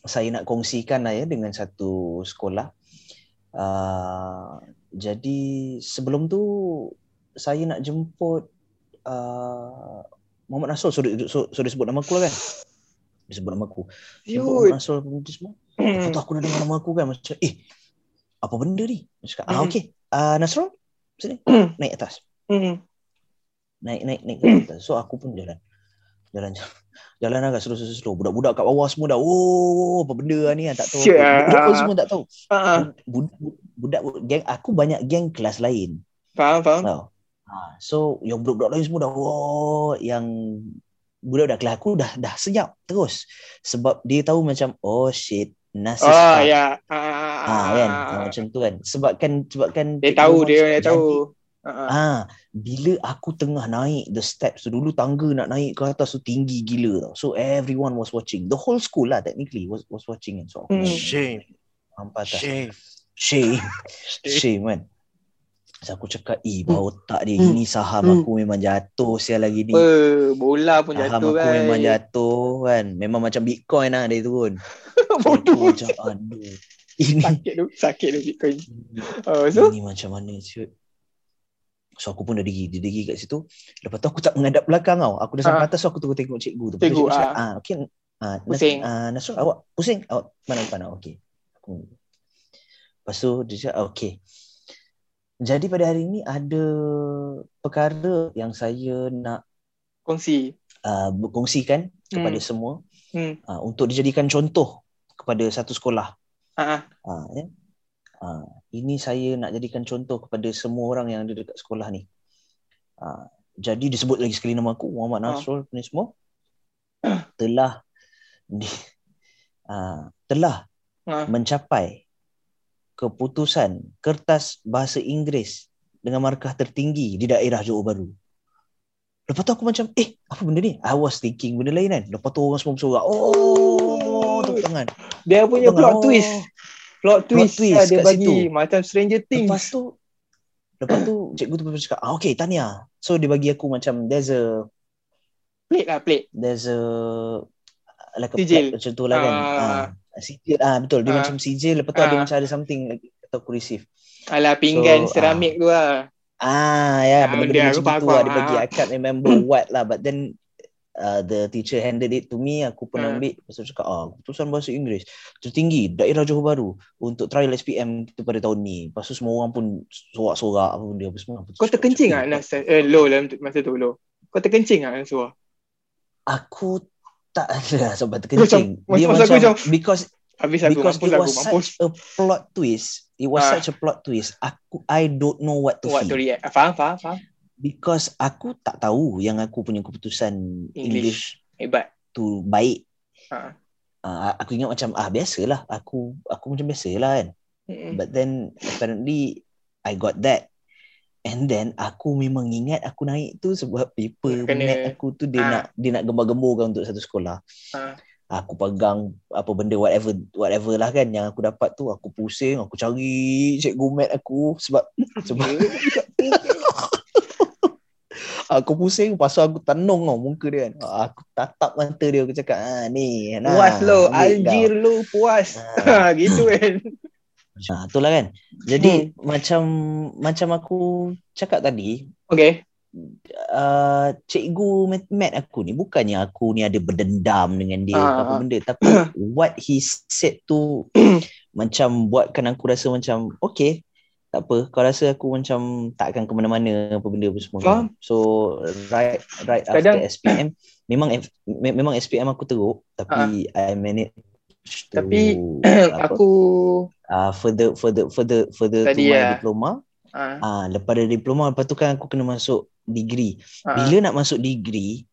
saya nak kongsikan lah ya dengan satu sekolah. Uh, jadi sebelum tu saya nak jemput uh, Muhammad Nasrul sudah, sudah, sebut nama aku lah kan? Dia sebut nama aku. Jemput. Muhammad Nasrul semua. Lepas tu aku dah dengar nama aku kan macam eh apa benda ni? Aku cakap ah Hmm. okey. Uh, Nasrul sini Hmm. naik atas. Hmm. Naik naik naik atas. So aku pun jalan. Jalan jalan agak slow slow slow. Budak-budak kat bawah semua dah oh apa benda lah ni kan tak tahu. Budak pun semua tak tahu. Ah, Bud- bud- Budak geng aku banyak geng kelas lain. faham, faham. Tau. Ha, so yang budak-budak lain semua dah oh yang budak-budak kelas aku dah dah senyap terus sebab dia tahu macam oh shit Nasir Oh, start. ya. Ah, Ah kan ah, macam tu kan sebabkan sebabkan Dia tahu, dia dia jadi- tahu. Ah, ah. Ah, bila aku tengah naik the steps tu dulu tangga nak naik ke atas tu tinggi gila tau. So everyone was watching. The whole school lah technically was was watching kan. So aku Hmm. Shame. nampak atas. Shame. Shame. Shame kan. So aku cakap, eh bau otak dia. Hmm. Ini saham Hmm. aku memang jatuh sial lagi ni. Bola pun Saham jatuh aku kan. memang jatuh kan. Memang macam Bitcoin lah dia turun. Bodoh. macam, aduh. Ini Sakit tu, sakit tu Bitcoin. Oh, so? Ini macam mana siut. So aku pun dah diri, dia diri kat situ. Lepas tu aku tak menghadap belakang tau. Aku dah sampai Ah. atas so aku tengok tengok cikgu tu. Cikgu, tu cakap, ah. ah. okay. Ah, Nas- Pusing. Ah, Nasrul, awak pusing? Awak mana depan? Ah, okay. Aku. Lepas tu dia cakap, ah, okay. Jadi pada hari ini ada perkara yang saya nak Kongsi. uh, berkongsikan kepada Hmm. semua Hmm. uh, untuk dijadikan contoh kepada satu sekolah. Ah, ah. Ha, ya. Ha, ini saya nak jadikan contoh kepada semua orang yang ada dekat sekolah ni. Ha, jadi disebut lagi sekali nama aku Muhammad Ha. Nasrul ni semua telah di, ha, telah Ah. mencapai keputusan kertas bahasa Inggeris dengan markah tertinggi di daerah Johor Bahru. Lepas tu aku macam, eh apa benda ni? I was thinking benda lain kan. Lepas tu orang semua bersorak. Oh, tangan. Dia punya Tengok, plot oh. twist. Plot twist, twist lah dia bagi situ. macam Stranger Things. Lepas tu Lepas tu cikgu tu cakap, ah, okay Tania. So dia bagi aku macam there's a Plate lah, plate. there's a like a Sijil. plaque macam tu lah kan. Ah. Ah, sijil ah betul dia Ah. macam sijil lepas tu ada Ah. macam ada something like atau aku receive. Alah pinggan So, seramik tu lah. Ah ya Ah, benda-benda macam tu lah dia bagi I can't remember what lah but then uh, the teacher handed it to me aku pun Ah. ambil lepas tu cakap ah keputusan bahasa Inggeris tertinggi daerah Johor Bahru untuk trial SPM kita pada tahun ni. Lepas tu semua orang pun sorak-sorak apa benda apa semua. Kau terkencing tak Nas? Eh, low lah masa tu, low. Kau terkencing tak Nasrul? Aku tak ada sebab terkencing. Macam- Dia macam aku macam- because Habis aku, because mampus it aku, was mampus. such a plot twist. It was Ah. such a plot twist. Aku I don't know what to What to feel react. Ah, Faham, faham, faham. Because aku tak tahu yang aku punya keputusan English, English. Hebat. tu baik. Ha. Uh, aku ingat macam ah biasalah aku aku macam biasalah kan. Mm-mm. But then apparently I got that. And then aku memang ingat aku naik tu sebab paper Kena- aku tu dia Ah. nak dia nak gembar-gemburkan untuk satu sekolah. Ha. aku pegang apa benda whatever whatever lah kan yang aku dapat tu aku pusing aku cari cikgu mat aku sebab sebab aku pusing pasal aku tenung tau muka dia kan aku tatap mata dia aku cakap ah ni nah, Puas lo, Aljir lo puas. Ah. gitu kan. ha, itulah kan jadi macam macam aku cakap tadi Okay. uh, cikgu mat, mat aku ni bukannya aku ni ada berdendam dengan dia Ah, ke apa ah. benda tapi what he said tu macam buatkan aku rasa macam okay tak apa kau rasa aku macam tak akan ke mana-mana apa benda apa semua Faham. so right right Kadang- after SPM memang me- memang SPM aku teruk tapi I managed to. Tapi, apa, Aku uh, further further further further to Tadi my ya. diploma ah, Ah, lepas dari diploma lepas tu kan aku kena masuk degree. ah, Bila nak masuk degree,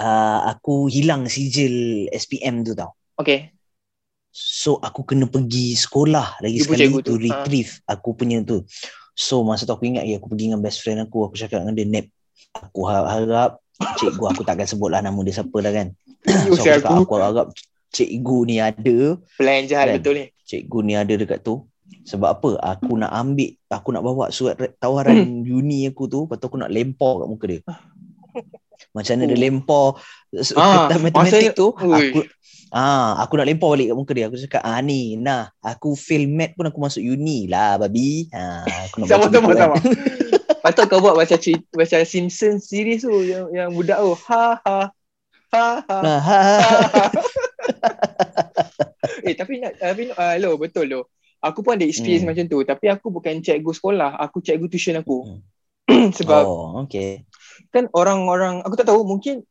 uh, aku hilang sijil SPM tu tau. okay. So aku kena pergi sekolah lagi Ibu sekali tu, retrieve aku punya tu. So masa tu aku ingat ya aku pergi dengan best friend aku, aku cakap dengan dia Nep. Aku harap cikgu aku takkan sebut lah nama dia siapa lah kan. so aku cakap aku harap cikgu ni ada plan jahat Kan? betul ni. cikgu ni ada dekat tu sebab apa aku nak ambil aku nak bawa surat tawaran uni aku tu lepas tu aku nak lempar kat muka dia macam mana dia Oh. lempar Ah, matematik tu aku ah aku nak lempar balik kat muka dia aku cakap ah ni nah aku fail mat pun aku masuk uni lah babi ha aku nak Sama sama kan. sama. Patut kau buat macam cerita, macam Simpsons series tu yang yang budak tu ha ha ha ha. Ah, ha, ha, ha. ha. eh tapi nak tapi uh, lo betul lo. Aku pun ada experience Hmm. macam tu tapi aku bukan cikgu sekolah, aku cikgu tuition aku. Sebab Oh, okay. kan orang-orang aku tak tahu mungkin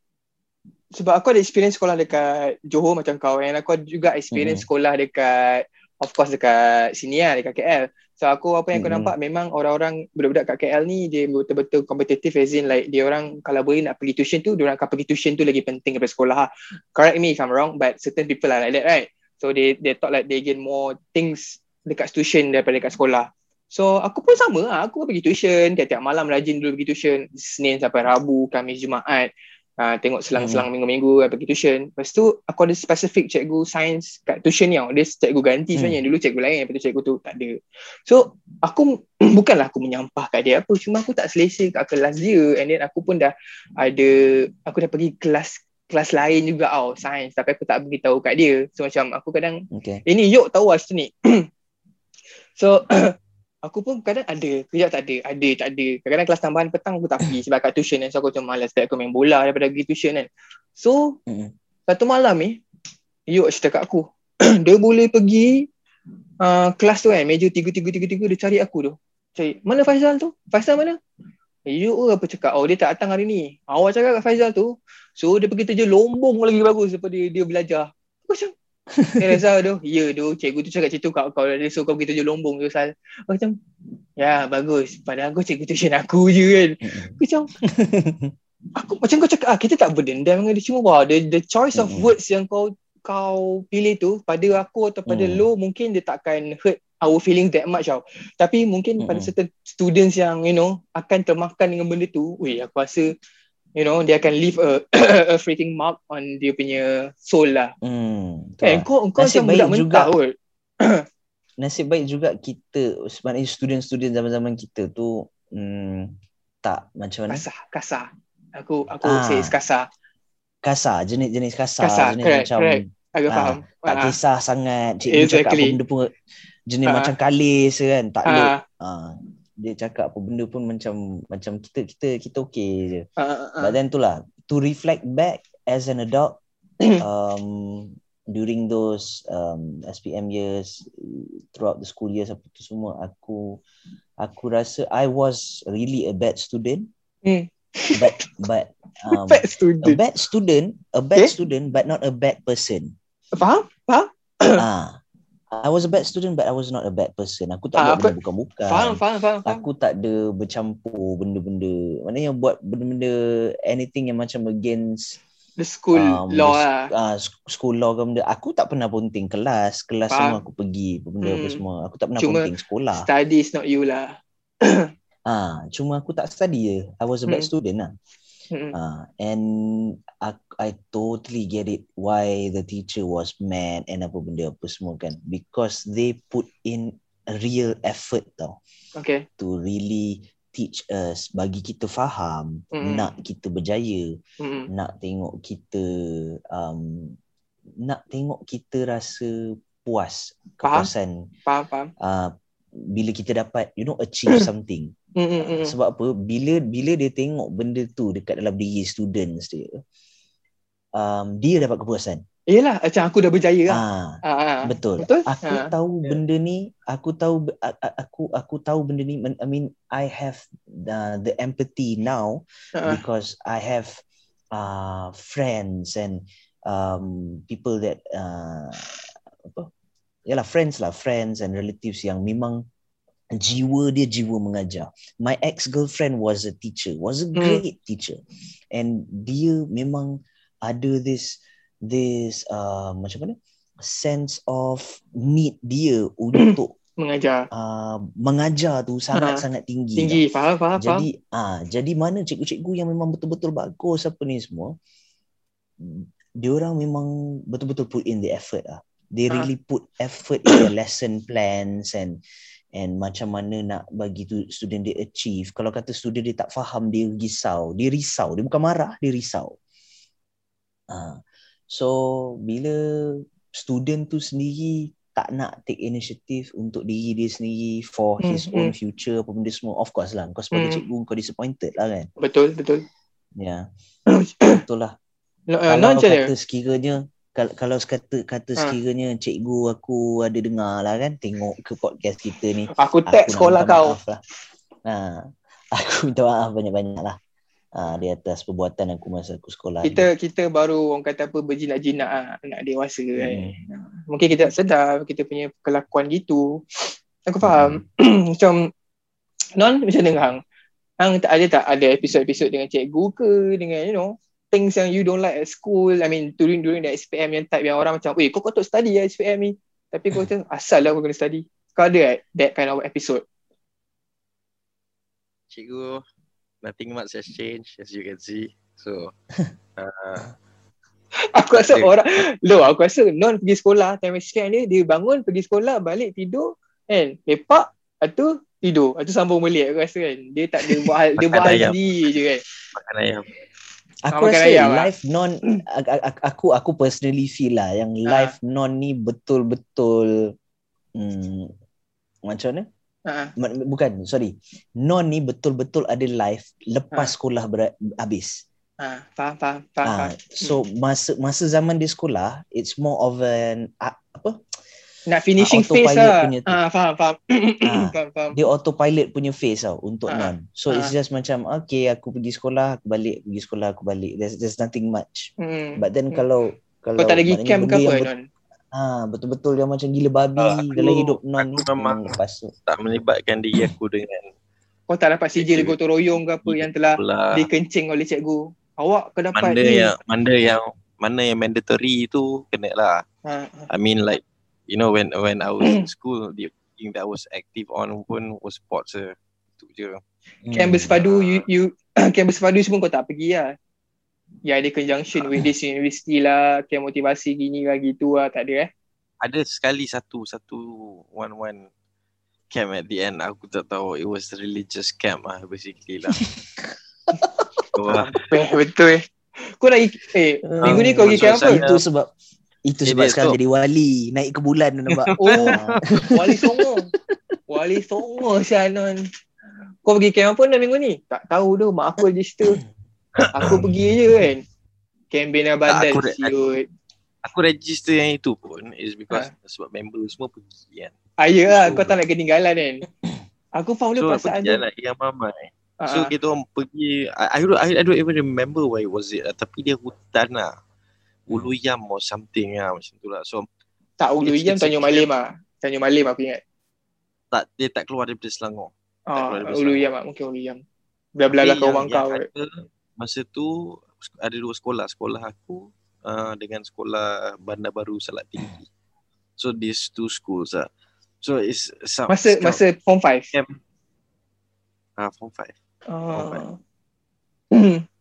sebab aku ada experience sekolah dekat Johor macam kau and aku ada juga experience Mhm. sekolah dekat of course dekat sini lah dekat KL. So aku apa yang aku Mhm. nampak memang orang-orang budak-budak kat KL ni dia betul-betul kompetitif as in like dia orang kalau boleh nak pergi tuition tu dia orang akan pergi tuition tu lagi penting daripada sekolah. lah. Correct me if I'm wrong but certain people are like that right. So they they thought like they gain more things dekat tuition daripada dekat sekolah. So aku pun sama lah. Aku pun pergi tuition. Tiap-tiap malam rajin dulu pergi tuition. Senin sampai Rabu, Khamis, Jumaat. Uh, tengok selang-selang minggu-minggu I pergi tuition. Lepas tu aku ada spesifik cikgu sains kat tuition ni. Dia cikgu ganti Hmm. sebenarnya. Dulu cikgu lain. Lepas tu cikgu tu tak ada. So aku bukanlah aku menyampah kat dia apa. Cuma aku tak selesa kat kelas dia. And then aku pun dah ada, aku dah pergi kelas kelas lain juga tau, sains. Tapi aku tak beritahu kat dia. So macam aku kadang Okay. Eh ni Yok tahu lah ni. so aku pun kadang ada, kejap tak ada, ada tak ada. Kadang-kadang kelas tambahan petang aku tak pergi sebab kat tuition kan. So aku macam malas tak aku main bola daripada pergi tuition kan. So Mm-mm. satu malam ni Yok cerita kat aku. dia boleh pergi uh, kelas tu kan, meja tiga tiga tiga tiga dia cari aku tu. Cari, mana Faizal tu? Faizal mana? Yok apa cakap? Oh dia tak datang hari ni. Awak cakap kat Faizal tu. So dia pergi kerja lombong lagi bagus daripada dia, dia belajar. Aku macam, Eh Reza tu, ya tu, cikgu tu cakap tu kau, kau dia suruh kau pergi kerja lombong tu Sal. Aku macam, ya bagus. Padahal kau cikgu tuition aku je kan. Aku macam, aku macam kau cakap, ah, kita tak berdendam dengan dia. Cuma wah, the, the choice of Mm-mm. words yang kau kau pilih tu pada aku atau pada Mm. lo mungkin dia takkan hurt our feelings that much tau. Tapi mungkin pada Mm-mm. certain students yang you know akan termakan dengan benda tu, weh aku rasa you know dia akan leave a a freaking mark on dia punya soul lah. Hmm. Eh, betul. kau kau Nasib macam budak baik juga. kot. Nasib baik juga kita sebenarnya student-student zaman-zaman kita tu hmm, tak macam mana Kasar, kasar. Aku aku Ah. say kasar. kasar jenis-jenis kasar, Kasar, jenis correct, macam correct. Aku Ah, faham. tak Ah, kisah sangat cikgu cakap apa Exactly. benda pun jenis Ah. macam kalis kan tak lek ah, ah, dia cakap apa benda pun macam macam kita kita kita okey je ah, ah, ah. but then tu lah to reflect back as an adult um, during those um, SPM years throughout the school years apa tu semua aku aku rasa I was really a bad student Hmm. but but um, Bad a student. bad student a bad Okay. student but not a bad person Faham? Faham? ah I was a bad student but I was not a bad person aku tak Ah, buat apa- benda bukan-bukan Faham, faham, faham, faham. aku tak ada bercampur benda-benda maknanya buat benda-benda anything yang macam against The school um, law lah. uh, school law ke benda aku tak pernah ponting kelas kelas Faham. semua aku pergi apa benda apa Hmm. semua aku tak pernah Cuma ponting sekolah Study is not you lah. ah cuma aku tak study je I was a bad Hmm. student lah Mm-mm. Ah, and I, I totally get it why the teacher was mad and apa benda apa semua kan because they put in a real effort tau Okay. to really teach us bagi kita faham Mm. nak kita berjaya Mm-mm. nak tengok kita um, nak tengok kita rasa puas Faham. kepuasan Faham, faham. uh, bila kita dapat you know achieve something Sebab apa bila bila dia tengok benda tu dekat dalam diri students dia um, dia dapat kepuasan Yelah, macam aku dah berjaya lah. ah Ah, ah. betul, Betul? aku Ah. tahu Ya. benda ni aku tahu aku aku tahu benda ni I mean I have uh, the empathy now ah. because I have uh, friends and um, people that uh, apa yalah friends lah friends and relatives yang memang jiwa dia jiwa mengajar my ex girlfriend was a teacher was a Hmm. great teacher and dia memang ada this this uh, macam mana sense of need dia untuk Mengajar. uh, mengajar tu sangat-sangat tinggi tau. Tinggi. Faham, faham, faham. Jadi ah jadi mana cikgu-cikgu yang memang betul-betul bagus apa ni semua dia orang memang betul-betul put in the effort ah. They Ah. really put effort in their lesson plans and and macam mana nak bagi tu student dia achieve. Kalau kata student dia tak faham dia risau, dia risau, dia bukan marah, dia risau. Ah. So bila student tu sendiri tak nak take initiative untuk diri dia sendiri for Hmm, his own future apa benda semua of course lah kau sebagai Hmm. cikgu kau disappointed lah kan Betul, betul. ya betul lah No, uh, kalau non macam mana? kata sekiranya kalau kalau kata kata Ha. sekiranya cikgu aku ada dengar lah kan tengok ke podcast kita ni. Aku tag nak sekolah kau. Lah. Ha, aku minta maaf banyak-banyak lah. Ha, di atas perbuatan aku masa aku sekolah. ni. Kita kita baru orang kata apa berjinak-jinak ah, anak dewasa kan. Hmm. Mungkin kita tak sedar kita punya kelakuan gitu. Aku faham. macam non macam mana hang? Hang tak ada tak ada episod-episod dengan cikgu ke dengan you know things yang you don't like at school. I mean during during the SPM yang type yang orang macam, "Weh, kau tak study ya SPM ni." Tapi kau kata, "Asal lah kau kena study." Kau ada eh, that kind of episode? Cikgu, nothing much has changed as you can see. So, uh, Aku rasa Ada. orang Loh aku rasa Non pergi sekolah Time SPM dia Dia bangun pergi sekolah Balik tidur Kan Lepak tu Tidur tu sambung balik Aku rasa kan Dia tak dia buat hal Dia buat hal sendiri je kan makan ayam. Aku makan rasa ayam lah. live non aku aku personally feel lah yang Ha. live non ni betul-betul hmm, macam mana? Ma- Bukan, sorry. Non ni betul-betul ada live lepas Ha. sekolah ber- habis. ha. Faham faham Faham, Ah, faham. so masa masa zaman di sekolah, it's more of an a- apa? Nak finishing Ah, phase lah punya tu. ha, Faham faham Ah. Faham faham Dia autopilot punya phase tau untuk Ah. non. So it's Ah. just macam okay aku pergi sekolah, aku balik, pergi sekolah, aku balik. There's there's nothing much. hmm. But then Hmm. kalau kalau Kau tak lagi camp ke apa yang bet- Non Ah betul-betul yang macam gila babi Ah, aku- dalam hidup non aku memang- lepas tu. Tak melibatkan diri aku dengan Kau tak dapat sijil gotong royong ke apa Yang telah pula Dikencing oleh cikgu Awak kau dapat mana ni yang mana yang mana yang mandatory tu kena lah. ha. I mean like you know when when I was in school the thing that I was active on pun was sports je. Tu je. Camp bersepadu you, you Camp bersepadu semua kau tak pergi lah Ya ada conjunction with this university lah Camp motivasi gini lah gitu lah Tak ada eh Ada sekali satu satu one one camp at the end aku tak tahu it was religious camp lah basically lah. so, uh, Eh betul eh Kau nak pergi- Eh minggu ni kau pergi camp apa? Itu sebab itu sebab dia sekarang tu. jadi wali naik ke bulan tu nampak. Oh. Wali Songo Wali Songo Syanon Kau pergi camp apa dah minggu ni? Tak tahu tu Mak aku register Aku pergi je kan Camp Bina Bandan aku re- siut aku register yang itu pun is because sebab member semua pergi kan. Ah ya lah So- kau tak nak ketinggalan kan Aku faham So perasaan pergi tu lah yang mamai. So ah. kita orang pergi I, I, don't, I, I don't even remember where was it lah. Tapi dia hutan lah Ulu Yam or something lah Macam tu lah. So Tak Ulu It's- Yam Tanjung. Malim ah. Tanjung Malim aku ingat. Tak dia tak keluar daripada Selangor. Ah, daripada Ulu. Yam ah. Mungkin Ulu Yam. Belah-belah kau rumah kau. Masa tu Ada dua sekolah. Sekolah aku uh, Dengan sekolah Bandar Baru Salak Tinggi. So these two schools lah So it's some, Masa some- masa form 5 ah, Form 5 Ah.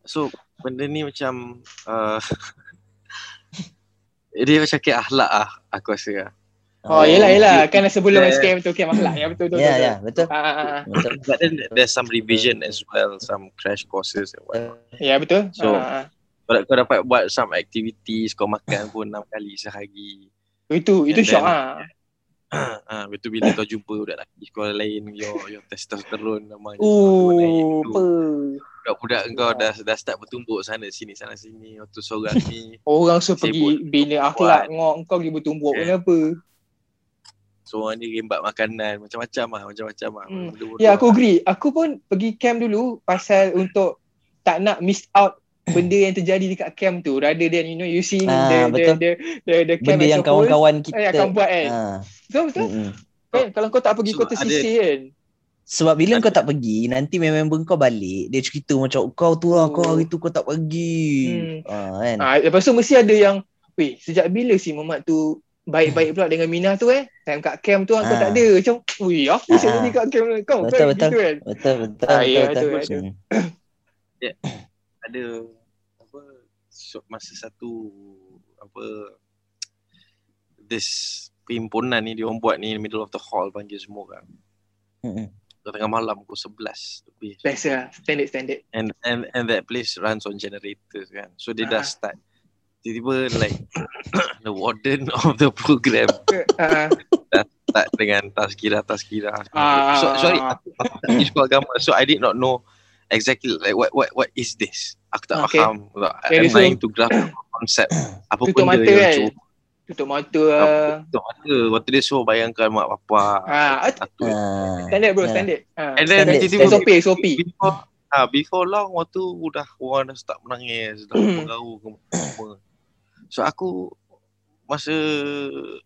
So benda ni macam uh, Dia macam kayak akhlak lah Aku rasa lah Oh, yelah yelah you- kan sebelum Yeah. SKM tu okay maklak ya betul betul. Ya ya betul. Ah, ah. Betul. But then there's some revision as well Some crash courses and what Ya betul. So, Ah, ah. kau, dapat buat some activities Kau makan pun 6 kali sehari itu itu And shock then- ah. Ah, betul bila kau jumpa budak lelaki sekolah lain your your testosterone namanya Oh, tu. apa? Budak-budak kau dah dah start bertumbuk sana sini sana sini waktu seorang ni Orang suruh pergi bina akhlak ngok kau pergi bertumbuk Yeah. kenapa? seorang ni rembat makanan macam-macam lah macam-macam lah Hmm. Ya aku lah. agree. Aku pun pergi camp dulu pasal untuk tak nak miss out benda yang terjadi dekat camp tu rather than you know you see Ah, the, the, the, the, the camp Benda yang kawan-kawan eh, kita akan buat kan. Ah, Betul betul. mm-mm. Kan kalau kau tak pergi So, kau tersisih ada- kan. Sebab bila kau tak pergi, nanti member kau balik, dia cerita macam kau tu lah, Oh. kau hari tu kau tak pergi. Hmm. Ah, kan? Ah, lepas tu mesti ada yang Weh, sejak bila si Mamat tu baik-baik pula dengan Mina tu eh? Time kat camp tu ah. kau Ah. tak ada. Macam, weh, apa Ah, ah. jadi kat camp kau? Betul, kan? betul. Gitu kan? Betul, betul, Ah, betul, ya, betul. ada, ada. Hmm. ada apa so- masa satu apa this perhimpunan ni dia orang buat ni in the middle of the hall panggil semua orang Mm-mm. Tengah malam pukul 11 lebih Biasa lah. Standard, standard. and and and that place runs on generators kan so dia dah Ah. start tiba-tiba like the warden of the program Ah, start dengan tazkirah tazkirah Ah. so, sorry aku, aku tak pergi sekolah agama so I did not know exactly like what what what is this aku tak Okay. faham Very I'm trying to grasp konsep apa Tutup benda mata yang kan? cuba Tutup mata lah. tutup mata. Waktu dia suruh bayangkan mak. Ah, Satu. Ah. standard bro, Ya. standard. Ah, And then Standard, tiba-tiba SOP, SOP. before, ah, before long waktu dah orang dah start menangis, dah Hmm. bergaul semua. So aku masa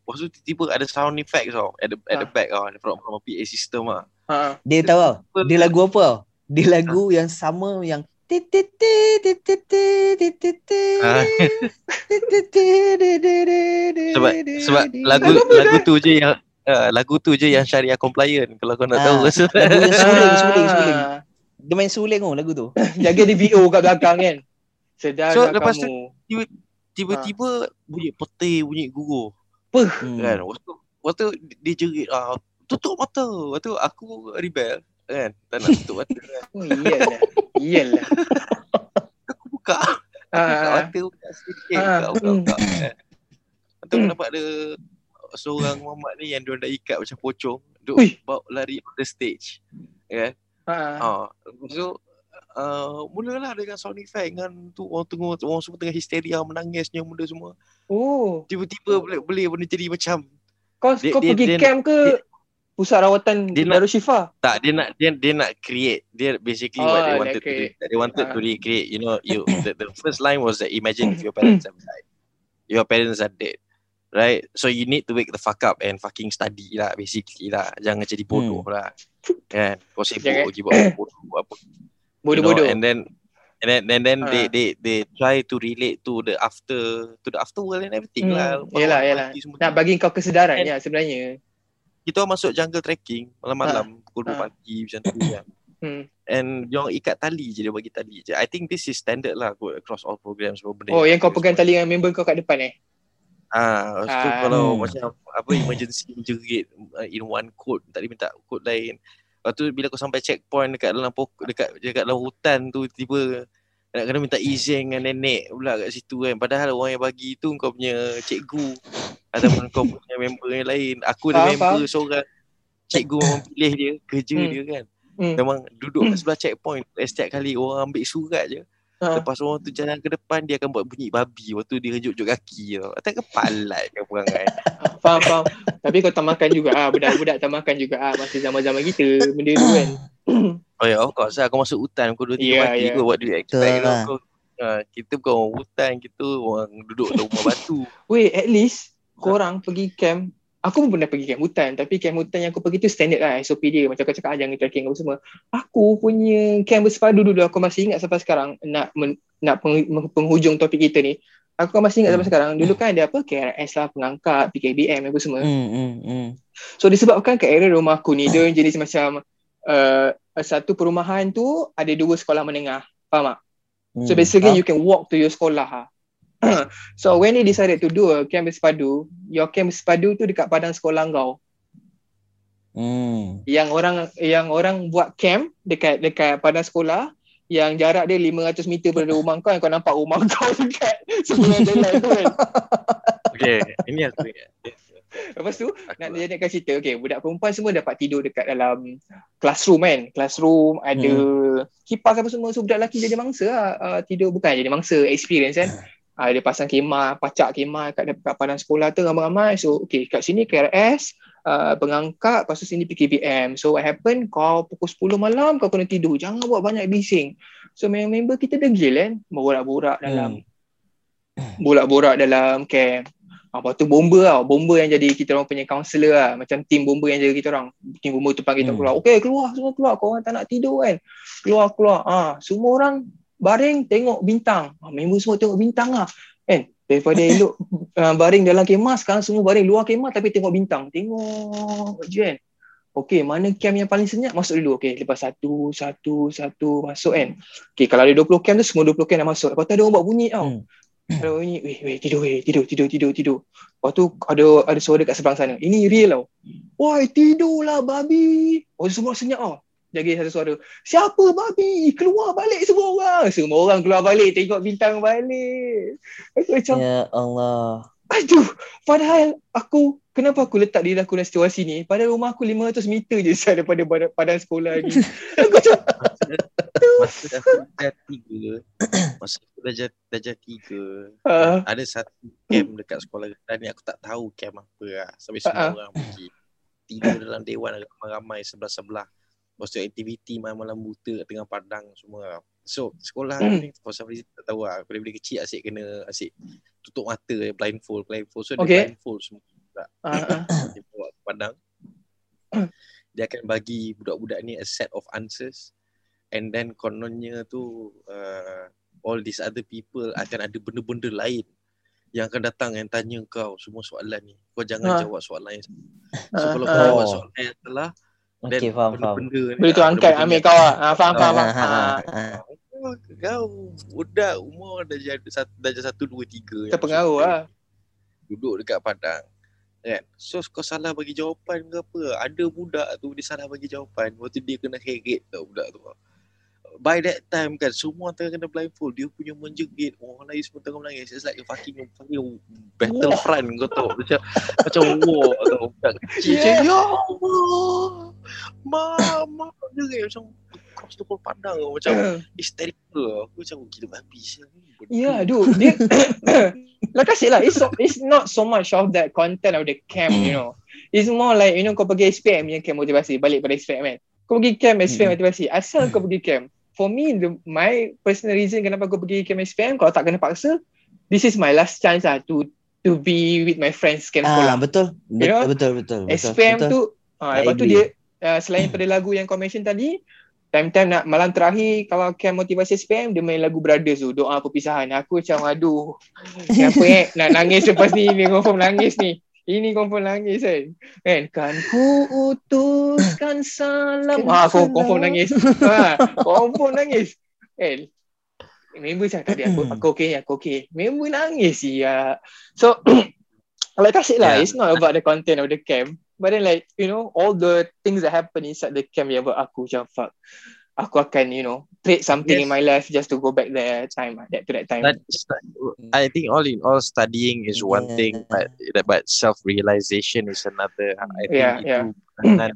masa tu tiba-tiba ada sound effect tau at the at the Ah. back tau from, from PA system ah. Ha. Dia tahu tau. Dia lagu apa tau? Dia lagu yang sama yang sebab sebab lagu lagu tu je yang uh, lagu tu je yang syariah compliant kalau kau nak tahu ah, lagu yang suling suling suling dia main suling oh lagu tu jaga di BO kat belakang kan sedar so, lepas kamu. tu tiba-tiba, ha. bunyi petir bunyi gugur peh hmm. kan waktu waktu dia jerit ah tutup mata waktu aku rebel kan tak nak tutup mata kan. Oh, iyalah. Iyalah. aku buka buka Ah, mata buka sedikit Ah, buka buka, hmm. buka kan. Lepas tu aku nampak ada seorang mamat ni yang dia dah ikat macam pocong duk bawa lari on the stage kan ah. ah lepas tu Uh, mulalah dengan sound effect dengan tu orang tengok orang semua tengah histeria menangis semua benda semua Oh, tiba-tiba boleh boleh benda jadi macam kau Dia- kau dia- pergi dia- camp ke pusat rawatan dia Darul Shifa? Tak, dia nak dia dia nak create. Dia basically Oh, what they nak wanted to do. They wanted Ah. to recreate. You know, you the, the first line was that imagine if your parents have died, your parents are dead, right? So you need to wake the fuck up and fucking study lah, basically lah. Jangan jadi bodoh lah, kan? Kau sibuk lagi buat bodoh apa. you know, Bodoh-bodoh. And then and then and then they Ah. they they try to relate to the after to the afterworld and everything Hmm, lah. yelah, yelah. Nak bagi kau kesedaran And- ya sebenarnya. Kita masuk jungle trekking malam-malam pukul 2 Ah. pagi macam tu kan. Hmm. And dia orang ikat tali je dia bagi tali je. I think this is standard lah kot across all programs semua benda. Oh, yang kau pegang tali dengan member kau kat depan eh? Ah, lepas tu Ah. kalau Hmm. macam apa emergency menjerit uh, in one code tak dia minta code lain. Lepas tu bila kau sampai checkpoint dekat dalam pokok dekat dekat dalam hutan tu tiba nak kena minta izin dengan nenek pula kat situ kan. Padahal orang yang bagi tu kau punya cikgu ataupun kau punya member yang lain. Aku ada Faham, member seorang cikgu memang pilih dia kerja Hmm. dia kan. Hmm. Memang duduk kat sebelah checkpoint setiap kali orang ambil surat je. Ha. Lepas orang tu jalan ke depan dia akan buat bunyi babi waktu dia renjuk-renjuk kaki tau. Tak kepalat ke perangai. Faham, faham. Tapi kau tak makan juga ah, budak-budak tak makan juga ah masa zaman-zaman kita benda tu kan. Oh ya, of course lah. Kau masuk hutan kau 2 3 Yeah, pagi yeah. kau you expect Betul you know? lah. Kau, uh, kita bukan orang hutan, kita orang duduk dalam rumah batu. Weh, at least korang pergi camp Aku pun pernah pergi camp hutan Tapi camp hutan yang aku pergi tu standard lah SOP dia Macam kau cakap ah, jangan trekking apa semua Aku punya camp bersepadu dulu Aku masih ingat sampai sekarang Nak men, nak peng, penghujung topik kita ni Aku masih ingat sampai sekarang Dulu kan ada apa KRS lah Pengangkat PKBM apa semua Hmm, hmm, hmm. So disebabkan kat area rumah aku ni Dia jadi semacam uh, Satu perumahan tu Ada dua sekolah menengah Faham tak? So Hmm. basically Ah, you can walk to your sekolah ha. so when they decided to do a camp sepadu, your camp sepadu tu dekat padang sekolah kau. Hmm. Yang orang yang orang buat camp dekat dekat padang sekolah yang jarak dia 500 meter daripada rumah kau yang kau nampak rumah kau dekat sebelah jalan tu kan. Okay, ini ingat. Lepas tu Aku, nak jadikan cerita okay budak perempuan semua dapat tidur dekat dalam classroom kan classroom ada kipas apa semua so budak lelaki jadi mangsa lah uh, tidur bukan jadi mangsa experience kan uh, dia pasang kemah pacak kemah kat, dekat padang sekolah tu ramai-ramai so okay kat sini KRS uh, pengangkat lepas tu sini PKBM so what happen kau pukul 10 malam kau kena tidur jangan buat banyak bising so member kita degil kan borak-borak dalam borak-borak dalam camp Ah, lepas tu bomba tau. Bomba yang jadi kita orang punya counselor lah. Macam tim bomba yang jaga kita orang. Tim bomba tu panggil kita Hmm. keluar. Okay keluar semua keluar. Kau orang tak nak tidur kan. Keluar keluar. Ah, semua orang baring tengok bintang. Ah, member semua tengok bintang lah. Kan? Daripada elok uh, baring dalam kemah sekarang semua baring luar kemah tapi tengok bintang. Tengok je kan. Okay, mana camp yang paling senyap? Masuk dulu. Okay, lepas satu, satu, satu masuk kan. Okay, kalau ada 20 camp tu semua 20 camp dah masuk. Lepas tu ada orang buat bunyi tau. Hmm. Ada bunyi, weh, weh, tidur, weh, tidur, tidur, tidur, tidur. Lepas tu ada ada suara kat sebelah sana. Ini real tau. Woi, tidurlah babi. Oh, semua senyap tau. Jadi satu suara, siapa babi? Keluar balik semua orang. Semua orang keluar balik, tengok bintang balik. Aku macam, Ya Allah. Aduh, padahal aku kenapa aku letak diri aku dalam situasi ni? Padahal rumah aku 500 meter je Sal, daripada badan, padan sekolah ni. aku macam Masa aku dah tiga Masa aku dah, dah tiga uh, Ada satu camp dekat sekolah kita ni Aku tak tahu camp apa lah Sampai semua ah. orang pergi Tidur dalam dewan ramai-ramai sebelah-sebelah Lepas tu aktiviti malam-malam buta kat tengah padang semua. So sekolah Hmm. ni for some reason tak tahu lah. Daripada kecil asyik kena asyik tutup mata blindfold blindfold. So dia Okay. blindfold semua. Uh, uh, dia bawa ke padang. Dia akan bagi budak-budak ni a set of answers. And then kononnya tu uh, all these other people akan ada benda-benda lain yang akan datang yang tanya kau semua soalan ni. Kau jangan Ha. jawab soalan yang salah. so kalau kau jawab soalan yang salah Okay, faham, faham. benda-benda ni boleh tu ah, angkat ambil kau lah. Ah, faham, faham, faham. Ah, ah, Ah, ah, ah. Oh, kau budak umur dah jadi satu dah jadi satu dua tiga Terpengaruh lah. duduk dekat padang kan so kau salah bagi jawapan ke apa ada budak tu dia salah bagi jawapan lepas tu dia kena heret tau budak tu by that time kan semua tengah kena blindfold. Dia punya menjegit orang lain semua tengah menangis. It's like a fucking fucking battlefront kau tahu. Macam macam war tau budak kecil Yeah. ya Allah mama. Dia macam cross the whole padang tau. macam hysterical. Aku macam gila babi Benda Yeah, dude. Dia, like I said lah, it's, so, it's not so much of that content of the camp, you know. It's more like, you know, kau pergi SPM yang camp motivasi, balik pada SPM kan. Kau pergi camp SPM Mm. motivasi, asal kau pergi camp. For me, the, my personal reason kenapa kau pergi camp SPM, kalau tak kena paksa, this is my last chance lah to to be with my friends camp Ah, sekolah. betul. You know, Betul, betul, betul. SPM betul. tu, uh, I lepas tu dia, uh, selain pada lagu yang kau mention tadi, time-time nak malam terakhir kalau camp motivasi SPM dia main lagu Brothers tu doa perpisahan aku macam aduh kenapa eh nak nangis lepas ni ni confirm nangis ni ini confirm nangis kan? Kan? Kan ku utuskan salam ah aku confirm nangis. Ha confirm nangis. Kan? Member cakap tadi aku aku okey aku okey. Member nangis ya. So like I said lah. Yeah. it's not about the content of the camp. But then like you know all the things that happen inside the camp yang buat aku macam fuck aku akan you know trade something Yes. in my life just to go back there time that to that time That, I think all in all, studying is one Yeah. thing, but but self realization is another. I think Yeah, itu yeah.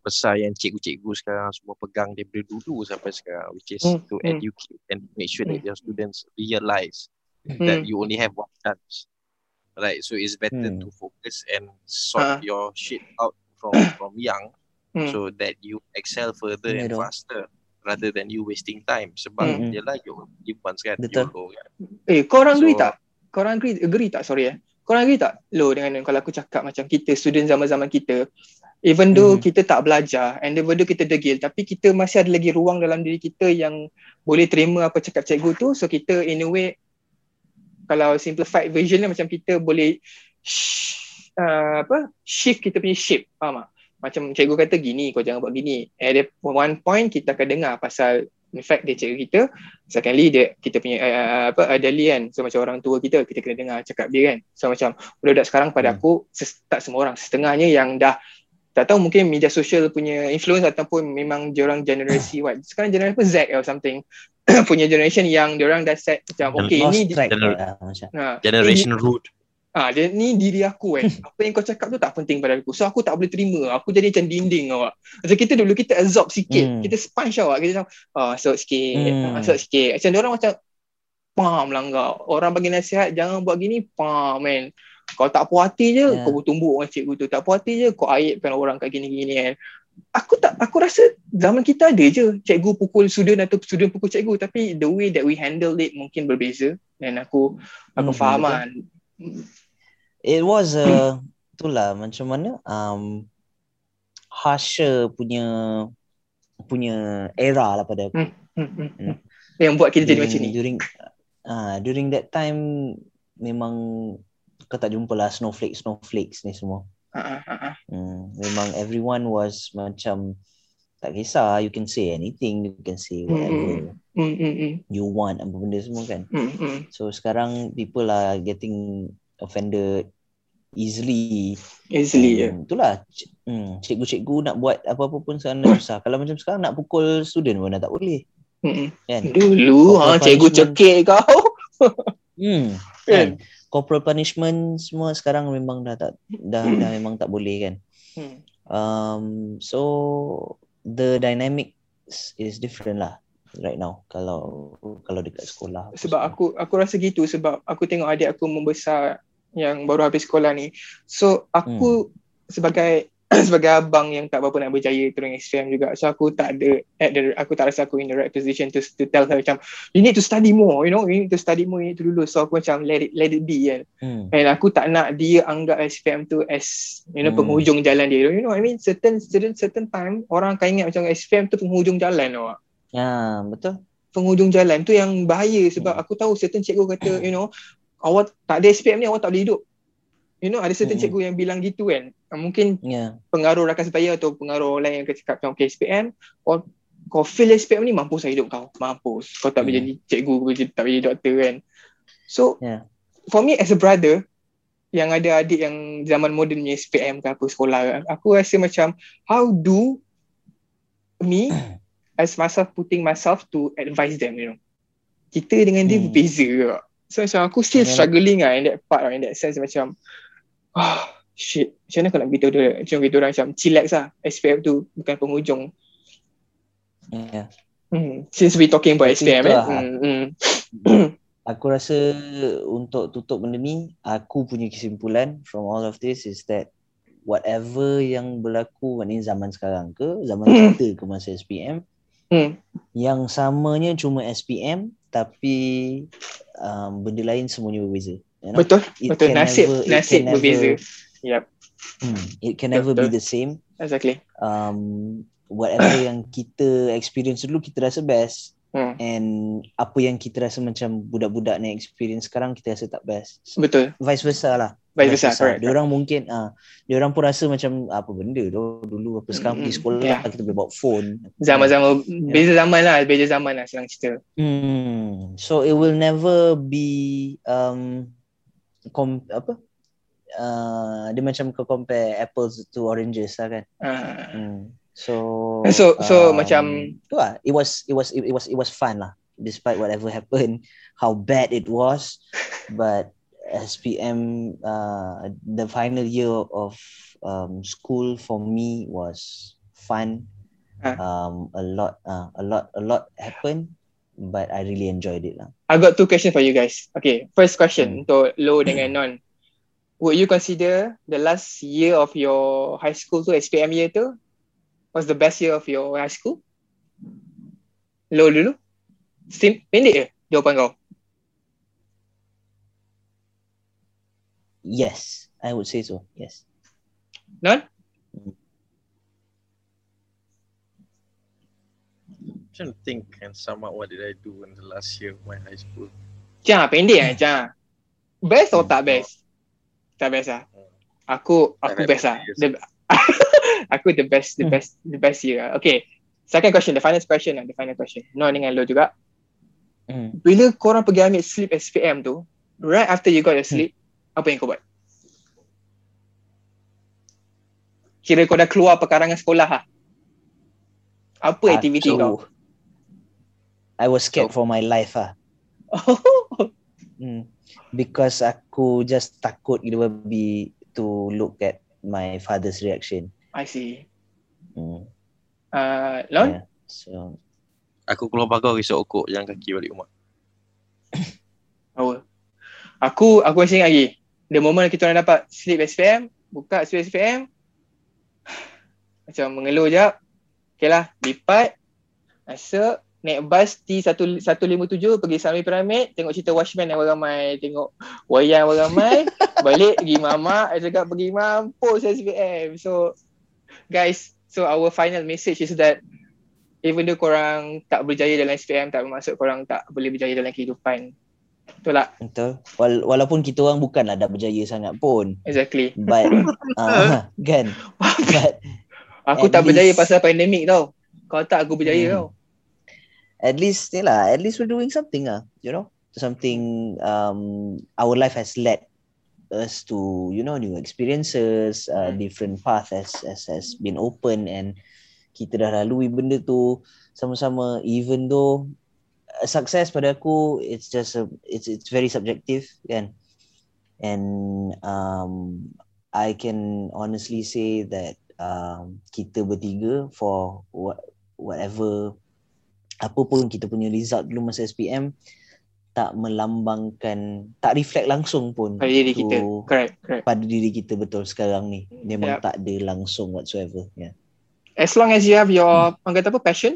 besar yang cikgu-cikgu sekarang semua pegang daripada dulu sampai sekarang, which is Hmm, to hmm. educate and make sure that your students realize Hmm. that you only have one chance. Right, so it's better Hmm. to focus and sort Ah. your shit out from from young, Hmm. so that you excel further Ya and dong. faster rather than you wasting time. Sebab Hmm. yelah you you once kan Betul. YOLO kan. Eh, korang agree So- tak? Korang agree, agree tak? Sorry eh. Korang agree tak? Lo dengan kalau aku cakap macam kita, student zaman-zaman kita, even though Mhm. kita tak belajar and even though kita degil, tapi kita masih ada lagi ruang dalam diri kita yang boleh terima apa cakap cikgu tu. So kita in a way, kalau simplified version macam kita boleh sh- uh, apa shift kita punya shape. Faham tak? Macam cikgu kata gini, kau jangan buat gini. At one point, kita akan dengar pasal in fact dia cikgu kita secondly dia kita punya uh, apa elderly kan so macam orang tua kita kita kena dengar cakap dia kan so macam budak-budak sekarang pada Hmm. aku ses, tak semua orang setengahnya yang dah tak tahu mungkin media sosial punya influence ataupun memang diorang generasi what sekarang generasi apa Z or something punya generation yang diorang dah set macam okay ini ha, Generation root. Ah, dia ni diri aku kan. Apa yang kau cakap tu tak penting pada aku. So aku tak boleh terima. Aku jadi macam dinding awak. Macam kita dulu kita absorb sikit. Hmm. Kita sponge awak. Kita macam ah sok sikit, Hmm. ah, sok sikit. Macam dia orang macam pam langgar. Orang bagi nasihat jangan buat gini, pam man. Kau tak puas hati je, Yeah. kau bertumbuk dengan cikgu tu. Tak puas hati je, kau aibkan orang kat gini-gini kan. Aku tak aku rasa zaman kita ada je cikgu pukul student atau student pukul cikgu tapi the way that we handle it mungkin berbeza dan aku aku Hmm, faham betul. kan. It was a itulah macam mana um harsher punya punya era lah pada aku. Hmm, hmm, hmm. Yang buat kita jadi macam ni. During ah during that time memang kau tak jumpa lah snowflake snowflakes ni semua. Ha, ha, ha. Hmm, memang everyone was macam tak kisah you can say anything you can say whatever Hmm, hmm, hmm, you want apa benda semua kan. hmm, hmm. So sekarang people are getting offended easily. Easily ya. Hmm, itulah hmm, cikgu-cikgu nak buat apa-apa pun sekarang susah. Kalau macam sekarang nak pukul student pun dah tak boleh Hmm, hmm. kan. Dulu ha cikgu cekik kau. Hmm. Kan? Kan? corporal punishment semua sekarang memang dah tak dah dah memang tak boleh kan. Hmm. Um, so the dynamic is different lah right now kalau kalau dekat sekolah. Sebab aku aku rasa gitu sebab aku tengok adik aku membesar yang baru habis sekolah ni. So aku sebagai sebagai abang yang tak berapa nak berjaya turun SPM juga. So aku tak ada at the, aku tak rasa aku in the right position to to tell her macam you need to study more, you know, you need to study more, you need to lulus. So aku macam let it let it be kan. Hmm. And aku tak nak dia anggap SPM tu as you know Hmm. penghujung jalan dia. You know I mean? Certain certain certain time orang akan ingat macam SPM tu penghujung jalan tau. Ya, betul. Penghujung jalan tu yang bahaya sebab Hmm. aku tahu certain cikgu kata you know awak tak ada SPM ni awak tak boleh hidup. You know ada certain Hmm. cikgu yang bilang gitu kan. Ah, Mungkin Ya. pengaruh rakan sebaya atau pengaruh lain yang cakap macam okay SPM kau kau feel SPM ni mampus lah hidup kau mampus kau tak boleh Hmm. jadi cikgu kau tak boleh jadi doktor kan so Yeah. for me as a brother yang ada adik yang zaman moden punya SPM ke apa sekolah aku rasa macam how do me as myself putting myself to advise them you know kita dengan dia Hmm. berbeza ke so macam aku still Yalah. struggling lah in that part lah, in that sense macam ah shit macam mana aku nak beritahu dia macam kita orang macam chillax lah SPM tu bukan penghujung Ya. hmm. since we talking about SPM eh lah. hmm. hmm. Aku rasa untuk tutup benda ni, aku punya kesimpulan from all of this is that whatever yang berlaku maknanya zaman sekarang ke, zaman Hmm. kita ke masa SPM, Hmm. yang samanya cuma SPM tapi um, benda lain semuanya berbeza. You know? betul It betul nasib never- nasib can berbeza never- yep Hmm, it can never be Betul. the same. exactly Um, whatever yang kita experience dulu kita rasa best hmm. and apa yang kita rasa macam budak-budak ni experience sekarang kita rasa tak best. betul Vice versa lah. Vice versa correct Dia orang mungkin ah, dia orang pun rasa macam apa benda tu dulu apa sekarang pergi Mm, sekolah yeah. kita boleh bawa phone. zaman-zaman beza zaman lah beza zaman lah senang cerita Hmm. So it will never be um com, apa? Uh, dia macam kau compare apples to oranges lah kan. uh, Hmm. So So- so macam- tu lah. It was it was it, it was it was fun lah. Despite whatever happened, how bad it was, but SPM uh, the final year of um, school for me was fun. Ah. Um, a lot uh, a lot a lot happened, but I really enjoyed it lah. I got two questions for you guys okay first question Hmm. untuk Lo dengan Non would you consider the last year of your high school tu SPM year tu was the best year of your high school Lo dulu Sim pendek je jawapan kau Yes, I would say so. Yes. Non trying to think and sum up what did I do in the last year of my high school. Jangan pendek eh jangan best atau tak best tak best lah aku aku best lah. The- aku the best the Hmm. best the best year lah. okay second question the final question lah the final question Non dengan Lo juga Hmm. bila korang pergi ambil sleep SPM tu, right after you got your sleep, apa yang kau buat? Kira kau dah keluar perkarangan sekolah ha? Apa aktiviti kau? I was scared for my life ah. Hmm. Because aku just takut gila babi to look at my father's reaction. I see. Hmm. Uh, Lon? Yeah. So Aku keluar pagar risau okok yang kaki balik rumah. Power. Aku, aku masih ingat lagi. The moment kita orang dapat sleep SPM, buka sleep SPM, macam mengeluh jap. Okay lah, lipat, masuk, naik bus T157 pergi Sami Pyramid, tengok cerita Watchmen yang ramai, tengok wayang yang ramai, balik pergi mama, saya cakap pergi mampus SPM. So, guys, so our final message is that even though korang tak berjaya dalam SPM, tak bermaksud korang tak boleh berjaya dalam kehidupan. Betul tak? betul. Wal- walaupun kita orang bukanlah dah berjaya sangat pun. Exactly. But uh, kan. But Aku At tak berjaya least- pasal pandemik tau. Kalau tak aku berjaya Hmm. tau. at least ni lah, at least we're doing something ah, you know. Something um our life has led us to, you know, new experiences, uh, Hmm. different path has, has has been open and kita dah lalui benda tu sama-sama even though success pada aku it's just a, it's it's very subjective kan. and um, I can honestly say that um, kita bertiga for what, whatever apa pun kita punya result dulu masa SPM tak melambangkan tak reflect langsung pun pada diri kita. Correct, correct. pada diri kita betul sekarang ni memang Yep. tak ada langsung whatsoever ya As long as you have your orang kata apa passion,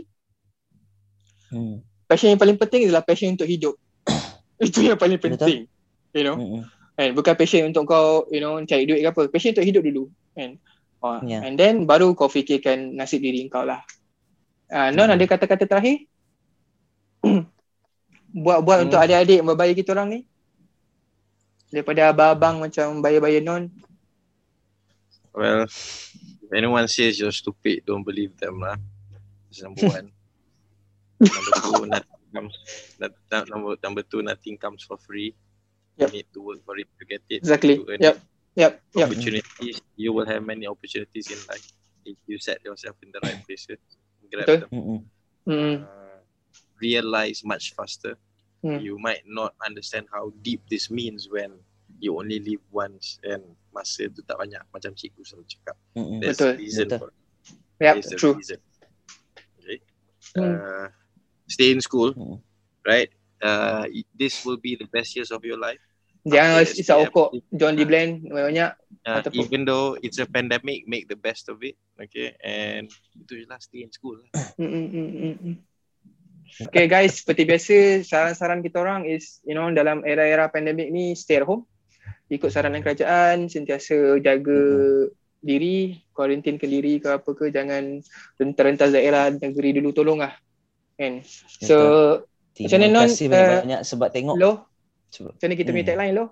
hmm. Passion yang paling penting adalah passion untuk hidup. Itu yang paling Betul. penting. You know? Mm-mm. Kan? Bukan passion untuk kau, you know, cari duit ke apa. Passion untuk hidup dulu. Kan? Oh, Ya. And then baru kau fikirkan nasib diri kau lah. Uh, non Hmm. ada kata-kata terakhir? Buat-buat Hmm. untuk adik-adik berbaya kita orang ni? Daripada abang-abang macam bayar-bayar non. Well, if anyone says you're stupid, don't believe them lah. That's number one. Number two, nothing comes. Number number two, nothing comes for free. Yep. You need to work for it to get it. Exactly. To earn Yep. Yep. Yep. Opportunities. You will have many opportunities in life if you set yourself in the right places. Grab Betul. them. Mm-mm. Mm. Uh, realize much faster. Hmm. You might not understand how deep this means when you only live once and masa tu tak banyak macam cikgu selalu cakap. Mm-mm. There's Betul. a reason Betul. for it. Yep. There's a True. reason. Okay. Hmm. Uh, stay in school, Hmm. right? Uh, this will be the best years of your life. Jangan After isap SPM. okok. John D. Bland banyak. Uh, even though it's a pandemic, make the best of it. Okay, and itu je lah stay in school. lah. Mm, mm, mm. Okay guys, seperti biasa saran-saran kita orang is you know dalam era-era pandemik ni stay at home. Ikut saranan kerajaan, sentiasa jaga diri, kuarantinkan diri ke apa ke, jangan rentas-rentas daerah negeri dulu tolong lah. Kan? So, Macam Terima mana, Non? kasih Uh, banyak-banyak sebab tengok. Lo, Sebab- macam mana kita punya Hmm. tagline Lo?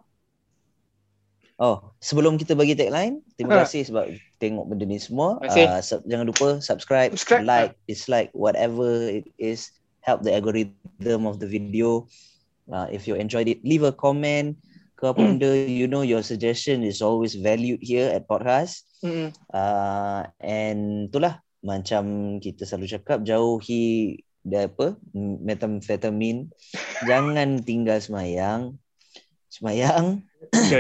Oh, sebelum kita bagi tagline, terima Ha. kasih sebab tengok benda ni semua. Terima kasih. Uh, sub- jangan lupa subscribe, Subscribe. like, dislike, whatever it is. Help the algorithm of the video. Uh, if you enjoyed it, leave a comment. Ke apa benda, you know your suggestion is always valued here at podcast. Mm-mm. Uh, and itulah macam kita selalu cakap jauhi dia apa metamfetamin jangan tinggal semayang semayang.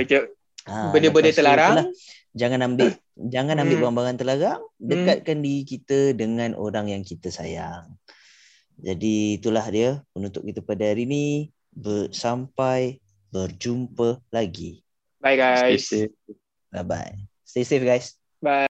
Ah, Benda-benda tu terlarang. itulah, jangan ambil jangan ambil Hmm. barang-barang terlarang. Dekatkan diri kita dengan orang yang kita sayang. Jadi itulah dia penutup kita pada hari ini. Ber- sampai berjumpa lagi. Bye Stay guys. safe. Bye bye. Stay safe guys. Bye.